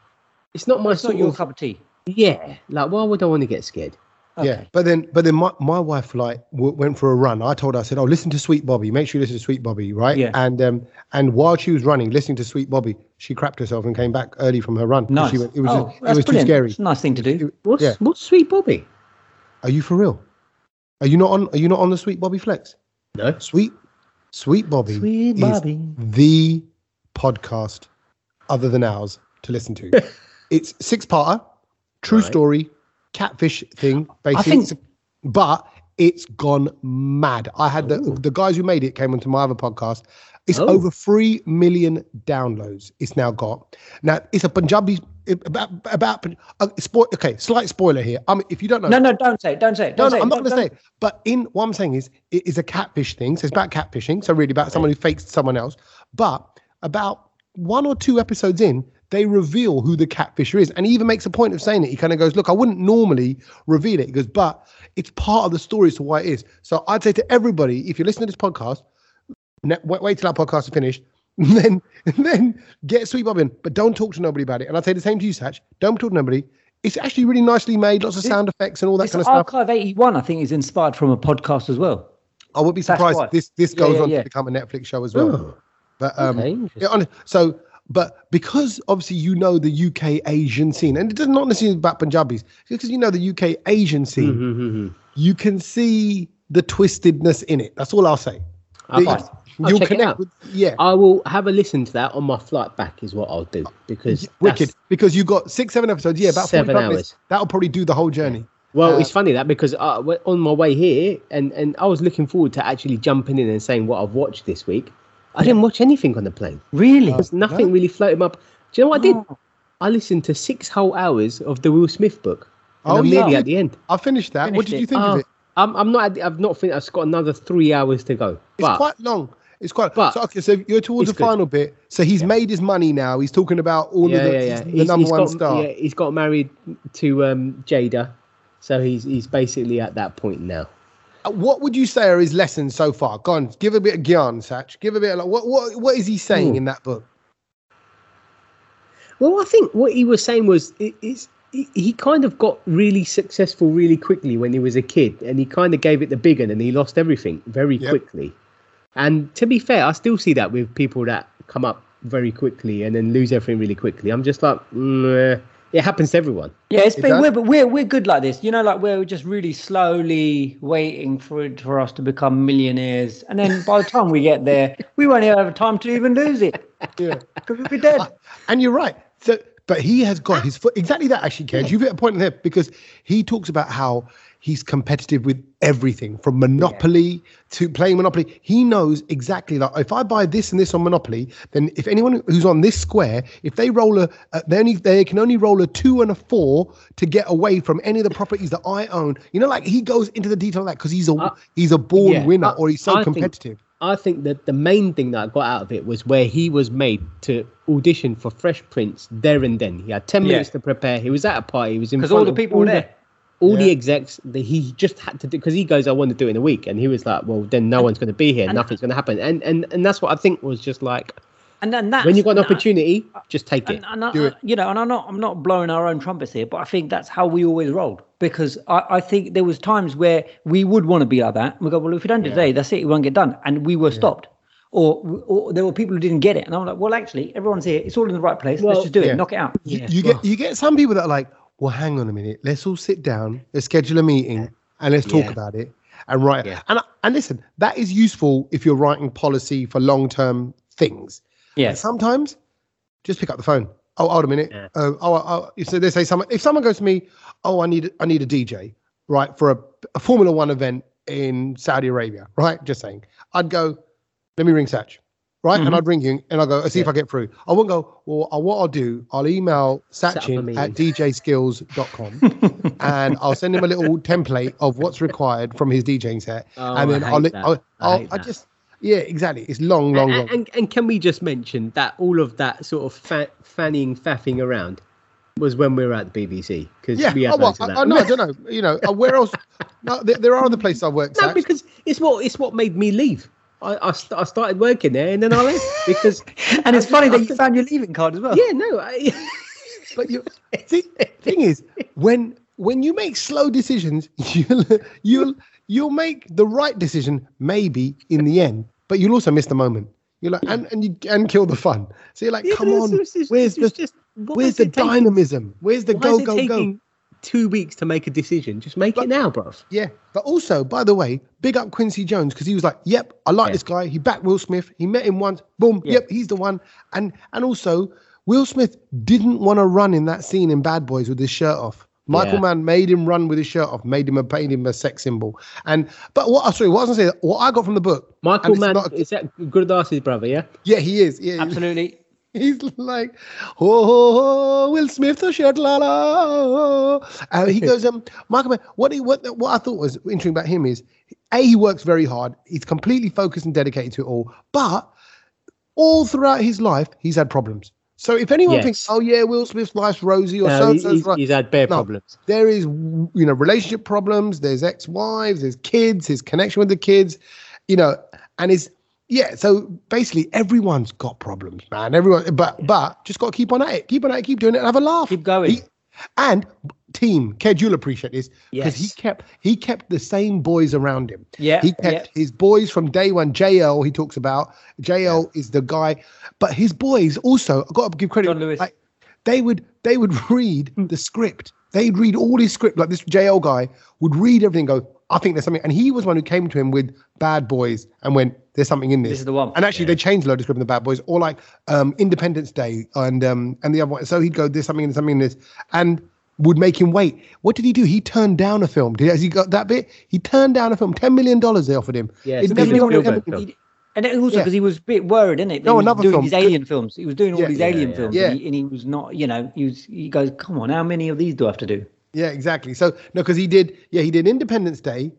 It's not my It's sort not your of. cup of tea. Yeah, like why would I want to get scared? Yeah, but then, but then my, my wife like w- went for a run. I told her, I said, "Oh, listen to Sweet Bobby. Make sure you listen to Sweet Bobby, right?" Yeah. And um, and while she was running, listening to Sweet Bobby, she crapped herself and came back early from her run. Nice. She went, it was oh, just, it that's was too scary. It's a nice thing to do. It- What's Yeah. what's Sweet Bobby? Are you for real? Are you not on? Are you not on the Sweet Bobby Flex? No. Sweet, Sweet Bobby Sweet is Bobby. the podcast other than ours to listen to. it's six parter, true Right. story, catfish thing, basically. think- but it's gone mad. I had the Ooh. the guys who made it came onto my other podcast. It's Oh. over three million downloads. It's now got. Now it's a Punjabi about about. Uh, spoil, okay, slight spoiler here. I mean, if you don't know, No, no, don't say it. Don't say it. Don't no, say I'm it. not going to say it. But in what I'm saying is, it is a catfish thing. So it's about catfishing. So really about someone who fakes someone else. But about one or two episodes in, they reveal who the catfisher is, and he even makes a point of saying it. He kind of goes, "Look, I wouldn't normally reveal it." He goes, "But it's part of the story as to why it is." So I'd say to everybody, if you're listening to this podcast, ne- wait, wait till our podcast is finished. Then, then get Sweet Bob in, but don't talk to nobody about it. And I'd say the same to you, Sach. Don't talk to nobody. It's actually really nicely made, lots of sound effects and all that This kind of stuff. Archive 81, I think, is inspired from a podcast as well. I would be surprised if this this goes yeah, on yeah. to become a Netflix show as well. Oh, But um, okay, yeah, so but because obviously you know the UK Asian scene, and it does not necessarily about Punjabis, because you know the UK Asian scene, Mhm. you can see the twistedness in it. That's all I'll say. Okay. The- I'll You'll connect out. with yeah. I will have a listen to that on my flight back. Is what I'll do because Wicked, because you got six, seven episodes. Yeah, about Seven 45 minutes. hours. That'll probably do the whole journey. Well, Uh, it's funny that because I, w- on my way here, and, and I was looking forward to actually jumping in and saying what I've watched this week. I didn't watch anything on the plane. Really? There's nothing really floating up. Do you know what I did? Oh. I listened to six whole hours of the Will Smith book. And Oh, I'm yeah. nearly at the end. I finished that. what did it. you think of it? I'm, I'm not. at- I've not finished. I've got another three hours to go. It's quite long. It's quite. but so okay, so you're towards the it's good. final bit. So he's made his money now. He's talking about all yeah, of the, yeah, yeah. the He's- number he's one got, star. Yeah, he's got married to um, Jada, so he's he's basically at that point now. Uh, What would you say are his lessons so far? Go on, give a bit of gyan, Sach. Give a bit of like, what what what is he saying Ooh. in that book? Well, I think what he was saying was it, it's, he, he kind of got really successful really quickly when he was a kid, and he kind of gave it the big one, and he lost everything very Yep. quickly. And to be fair, I still see that with people that come up very quickly and then lose everything really quickly. I'm just like, mm, eh, it happens to everyone. Yeah, it's It been does? we're, but we're we're good like this. You know, like we're just really slowly waiting for it for us to become millionaires, and then by the time we get there, we won't even have time to even lose it Yeah. because we'll be dead. And you're right. So, but he has got his foot exactly that. Actually, Kej, you've hit a point there because he talks about how he's competitive with everything from Monopoly to playing Monopoly. He knows exactly that if I buy this and this on Monopoly, then if anyone who's on this square, if they roll a, uh, they only they can only roll a two and a four to get away from any of the properties that I own. You know, like he goes into the detail of that because he's a Uh, he's a born yeah, winner I- or he's so I think- competitive. I think that the main thing that I got out of it was where he was made to audition for Fresh Prince there and then. He had 10 Yeah. minutes to prepare. He was at a party. He was in Because all the people were the- there. All the execs that he just had to do because he goes, I want to do it in a week, and he was like, well, then no one's going to be here, and- nothing's going to happen, and and and that's what I think was just like And then that when you've got an opportunity, just take it. and, and I, Do it. you know, and I'm not, I'm not blowing our own trumpets here, but I think that's how we always rolled because I, I think there was times where we would want to be like that. We go, well, if we don't do it today, that's it, it won't get done, and we were stopped. Or, or there were people who didn't get it, and I'm like, well, actually, everyone's here. It's all in the right place. Well, Let's just do it. Knock it out. You, Yeah, you well- get you get some people that are like, well, hang on a minute, let's all sit down, let's schedule a meeting, and let's talk Yeah. about it and write. Yeah. And and listen, that is useful if you're writing policy for long term things. Yes. sometimes, just pick up the phone. Oh, hold a minute. Yeah. Oh, oh, oh, so they say someone. If someone goes to me, oh, I need I need a DJ, right, for a, a Formula One event in Saudi Arabia, right? Just saying. I'd go, let me ring Sach, right? Mhm. And I'd ring you and I'll go, see if I get through. I won't go, well, uh, what I'll do, I'll email Sachin at djskills.com and I'll send him a little template of what's required from his DJing set. Oh, and then I'll, hate li- I'll, I I'll, I that. just, yeah, exactly. It's long, long, long. and, and, can we just mention that all of that sort of fa- fanning, faffing around was when we were at the BBC because Yeah. we Oh, had well, loads of I, that. I, no, I don't know. You know, uh, where else? No, there, there are other places I've worked No, at. because it's what it's what made me leave. I I, st- I started working there and then I left because And it's funny that you found your leaving card as well. yeah no I, But you see, thing is, when when you make slow decisions, you'll you'll you'll make the right decision maybe in the end, but you'll also miss the moment. You're like, and and you and kill the fun. So you're like, Yeah, come on, it's- where's the just- where's the taking- dynamism? Where's the go go go? taking two weeks to make a decision? Just make But- it now, bro. Yeah, but also, by the way, big up Quincy Jones because he was like, "Yep, I like Yeah. this guy." He backed Will Smith. He met him once. Boom. Yeah. Yep, he's the one. And and also, Will Smith didn't want to run in that scene in Bad Boys with his shirt off. Michael Yeah. Mann made him run with his shirt off, made him a paid him a sex symbol. And but what? Oh, sorry, what I was gonna say? What I got from the book. Michael Mann not- is that Gurdas's brother? Yeah. yeah, he is. Yeah, Absolutely. He's like, oh, Will Smith, the shirt, la la. And he goes, um, Michael, Mann, what he, what what I thought was interesting about him is, a he works very hard. He's completely focused and dedicated to it all. But all throughout his life, he's had problems. So if anyone Yes. thinks, oh yeah, Will Smith's life's rosy or No, so, he's, he's had bare No. problems. there is you know relationship problems. There's ex-wives. There's kids. His connection with the kids. You know, and his yeah. So basically, everyone's got problems, man. Everyone, but but just got to keep on at it. Keep on at it. Keep doing it. And have a laugh. Keep going. He- and team. Ked, you'll appreciate this because he kept he kept the same boys around him. Yeah, he kept his boys from day one. JL he talks about. JL is the guy, but his boys also. I got to give credit. John Lewis. Like, they would they would read hmm. the script. They'd read all his script. Like this JL guy would read everything. and Go, I think there's something. And he was one who came to him with Bad Boys and went, "There's something in this." This is the one. And actually, they changed a load of script in the Bad Boys, or like um, Independence Day and um, and the other one. So he'd go, "There's something in something in this," and would make him wait. What did he do? He turned down a film. Did has he got that bit? He turned down a film. Ten million dollars they offered him. Yeah, It's Steven never gonna Spielberg. He- and it also Yeah. because he was a bit worried, isn't it? No, he was another doing film. his alien films. He was doing all Yeah, these yeah, alien yeah. films, Yeah. and, he, and he was not. You know, he was. He goes, "Come on, how many of these do I have to do?" Yeah, exactly. So no, because he did. Yeah, he did Independence Day,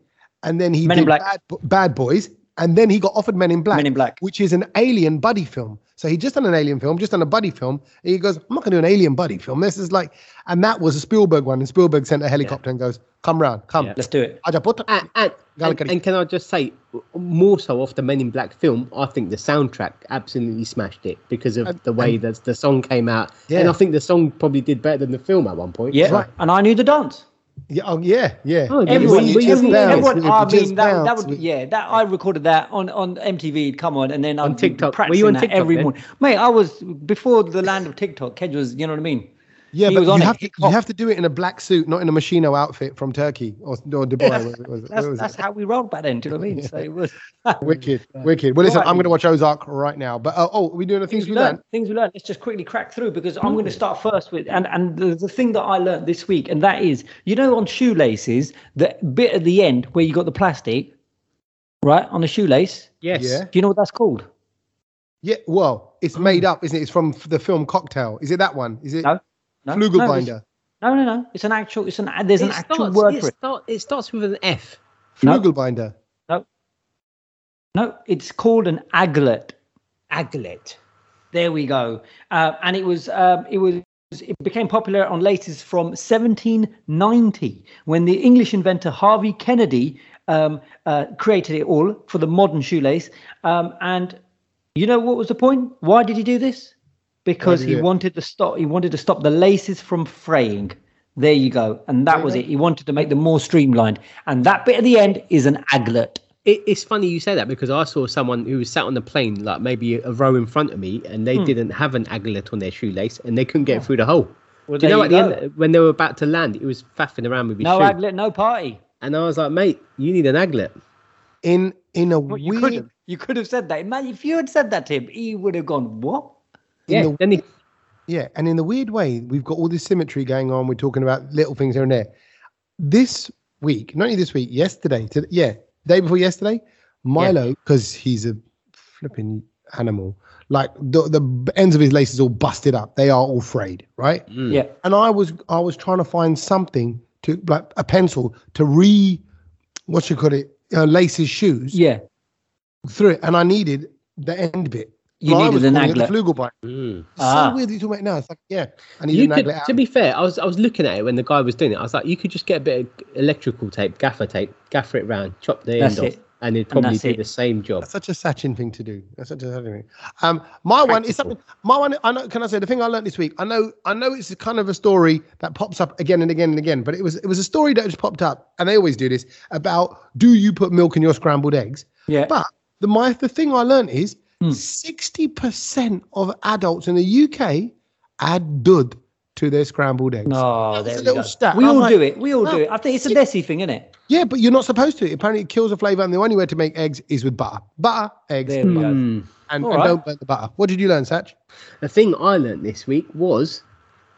and then he Men did Bad, Bad Boys, and then he got offered Men in Black. Men in Black. which is an alien buddy film. So he just done an alien film, just done a buddy film. And he goes, I'm not going to do an alien buddy film. This is like, and that was a Spielberg one. And Spielberg sent a helicopter and goes, come round, come. Yeah. Let's do it. I And, and, and, and can I just say, more so off the Men in Black film, I think the soundtrack absolutely smashed it because of And- the way that the song came out. Yeah. And I think the song probably did better than the film at one point. Yeah, Right. and I knew the dance. Yeah, oh, yeah, yeah. Oh. Everyone, We- we just everyone, bounce, everyone we I mean, that, that would, we- yeah, that I recorded that on on MTV. Come on, and then On I'd TikTok. Were you on TikTok every then? morning. Mate, I was before the land of TikTok. Kej was, you know what I mean? Yeah, He but was you on it. have, to, you have to do it in a black suit, not in a Moschino outfit from Turkey or, or Dubai. where it was- That's, where that's how we rolled back then. Do you know what I mean? So it was wicked, wicked. Well, listen, Right. I'm going to watch Ozark right now. But uh, oh, are we doing the things things we we learned. learned? Things we learned. Let's just quickly crack through because I'm going to start first with and and the, the thing that I learned this week and that is you know on shoelaces the bit at the end where you got the plastic right on the shoelace. Yes. Yeah. Do you know what that's called? Yeah, well, it's made up, isn't it? It's from the film Cocktail. Is it that one? Is it No. No, no, Flugelbinder? No, no, no. It's an actual. It's an. There's an It actual word it, for it. start- it starts with an F. No. Flugelbinder. No, No, it's called an aglet. Aglet. There we go. Uh, and it was um, it was it became popular on laces from 1790 when the English inventor Harvey Kennedy um, uh, created it all for the modern shoelace. Um, and you know what was the point? Why did he do this? Because he he it? wanted to stop. He wanted to stop the laces from fraying. There you go. And that was it. He wanted to make them more streamlined. And that bit at the end is an aglet. It, it's funny you say that because I saw someone who was sat on the plane, like maybe a row in front of me, and Hmm. they didn't have an aglet on their shoelace and they couldn't get through the hole. Well, Do you there know you at the end, when they were about to land, it was faffing around with his No shoe. aglet, no party. And I was like, mate, you need an aglet. In in a Well, you weird could have. You could have said that. Man, if you had said that to him, he would have gone, "What?" Yeah. the- then he, Yeah, and in the weird way, we've got all this symmetry going on. We're talking about little things here and there. This week, not only this week, yesterday, to, yeah, day before yesterday, Milo, because he's a flipping animal, like the, the ends of his laces all busted up. They are all frayed, right? Mm. Yeah. And I was I was trying to find something to like a pencil to re, what you call it, uh, lace his shoes Yeah. through it, and I needed the end bit. You Well, I needed was an calling it the aglet. Flugelbinder. Mm. Ah. so weird that you talk about now. It's like, yeah, I need You an could, aglet out. to be fair, I was I was looking at it when the guy was doing it. I was like, you could just get a bit of electrical tape, gaffer tape, gaffer it round, chop the That's end off, and it'd probably that's do it. the same job. That's such a Sachin thing to do. That's such a Sachin thing. Um, my one is something. My one, I know. Can I say the thing I learned this week? I know. I know it's kind of a story that pops up again and again and again. But it was it was a story that just popped up, and they always do this about do you put milk in your scrambled eggs? Yeah. But the my the thing I learned is Hmm. sixty percent of adults in the UK add dud to their scrambled eggs. Oh, That's there a we little go. stat. We I'm all like, do it. We all no, do it. I think it's a Desi thing, isn't it? Yeah, but you're not supposed to. Apparently, it kills the flavor, and the only way to make eggs is with butter. Butter, eggs, There we go. Mm. and, and right. don't burn the butter. What did you learn, Sach? The thing I learned this week was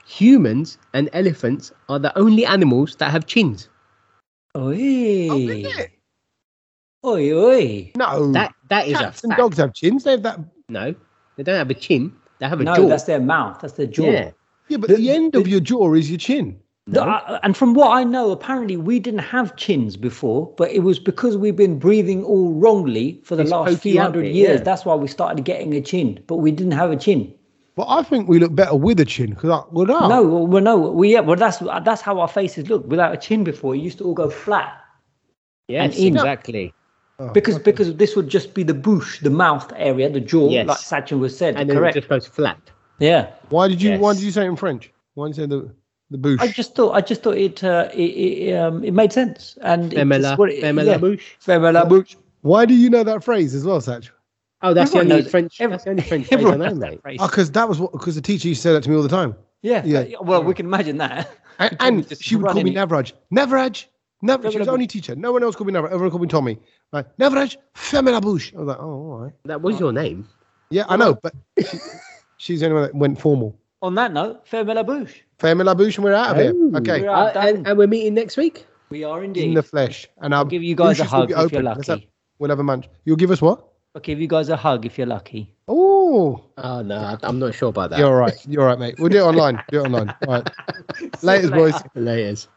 humans and elephants are the only animals that have chins. Oi. Oh, really? Oi, oi. No, That that is cats a and fact. dogs have chins. They have that. No, they don't have a chin. They have a jaw. No, jaw. that's their mouth. That's their jaw. Yeah. Yeah, but The- the, end of the- your jaw is your chin. The- uh, and from what I know, apparently we didn't have chins before, but it was because we've been breathing all wrongly for the It's last few hundred bit, years. yeah. That's why we started getting a chin, but we didn't have a chin. But I think we look better with a chin because I well, no. No, well, well, no, we yeah, well, that's that's how our faces look. Without a chin before, it used to all go flat Yes, And in- exactly. Oh, because okay. because this would just be the bouche, the mouth area, the jaw, Yes. like Sachin was said. And then correct? it just goes flat. Yeah. why did you why did you say it in French? Why did you say the the boosh. I just thought I just thought it uh, it, it, um, it made sense and Femme it's la, what it- femme yeah. la bouche. Fermez la bouche. Why do you know that phrase as well, Sach? Oh, that's Everyone the only. French. Every- that's the only French phrase I Everyone know, knows that mate. phrase. Oh, because that was what because the teacher used to say that to me all the time. Yeah, Yeah. but- Well, we can imagine that. And, and she would call me running it. Navraj. Navraj. Never, she was only teacher. No one else called me Navraj. Everyone called me Tommy. Like, Navraj, fermez la bouche. I was like, oh, all right. That was your name. Yeah, I know, but she, she's the only one that went formal. On that note, Fermez la bouche. Fermez la bouche, and we're out of here. Oh. Okay, We're Uh, out, done. and, and we're meeting next week. We are indeed. in the flesh. And I'll our give you guys a hug if you're open. Let's have- lucky. We'll have a munch. You'll give us what? I'll give you guys a hug if you're lucky. Oh, Oh no, I- I'm not sure about that. you're all right. You're all right, mate. We'll do it online. Do it online. All right. Laters, boys. Laters.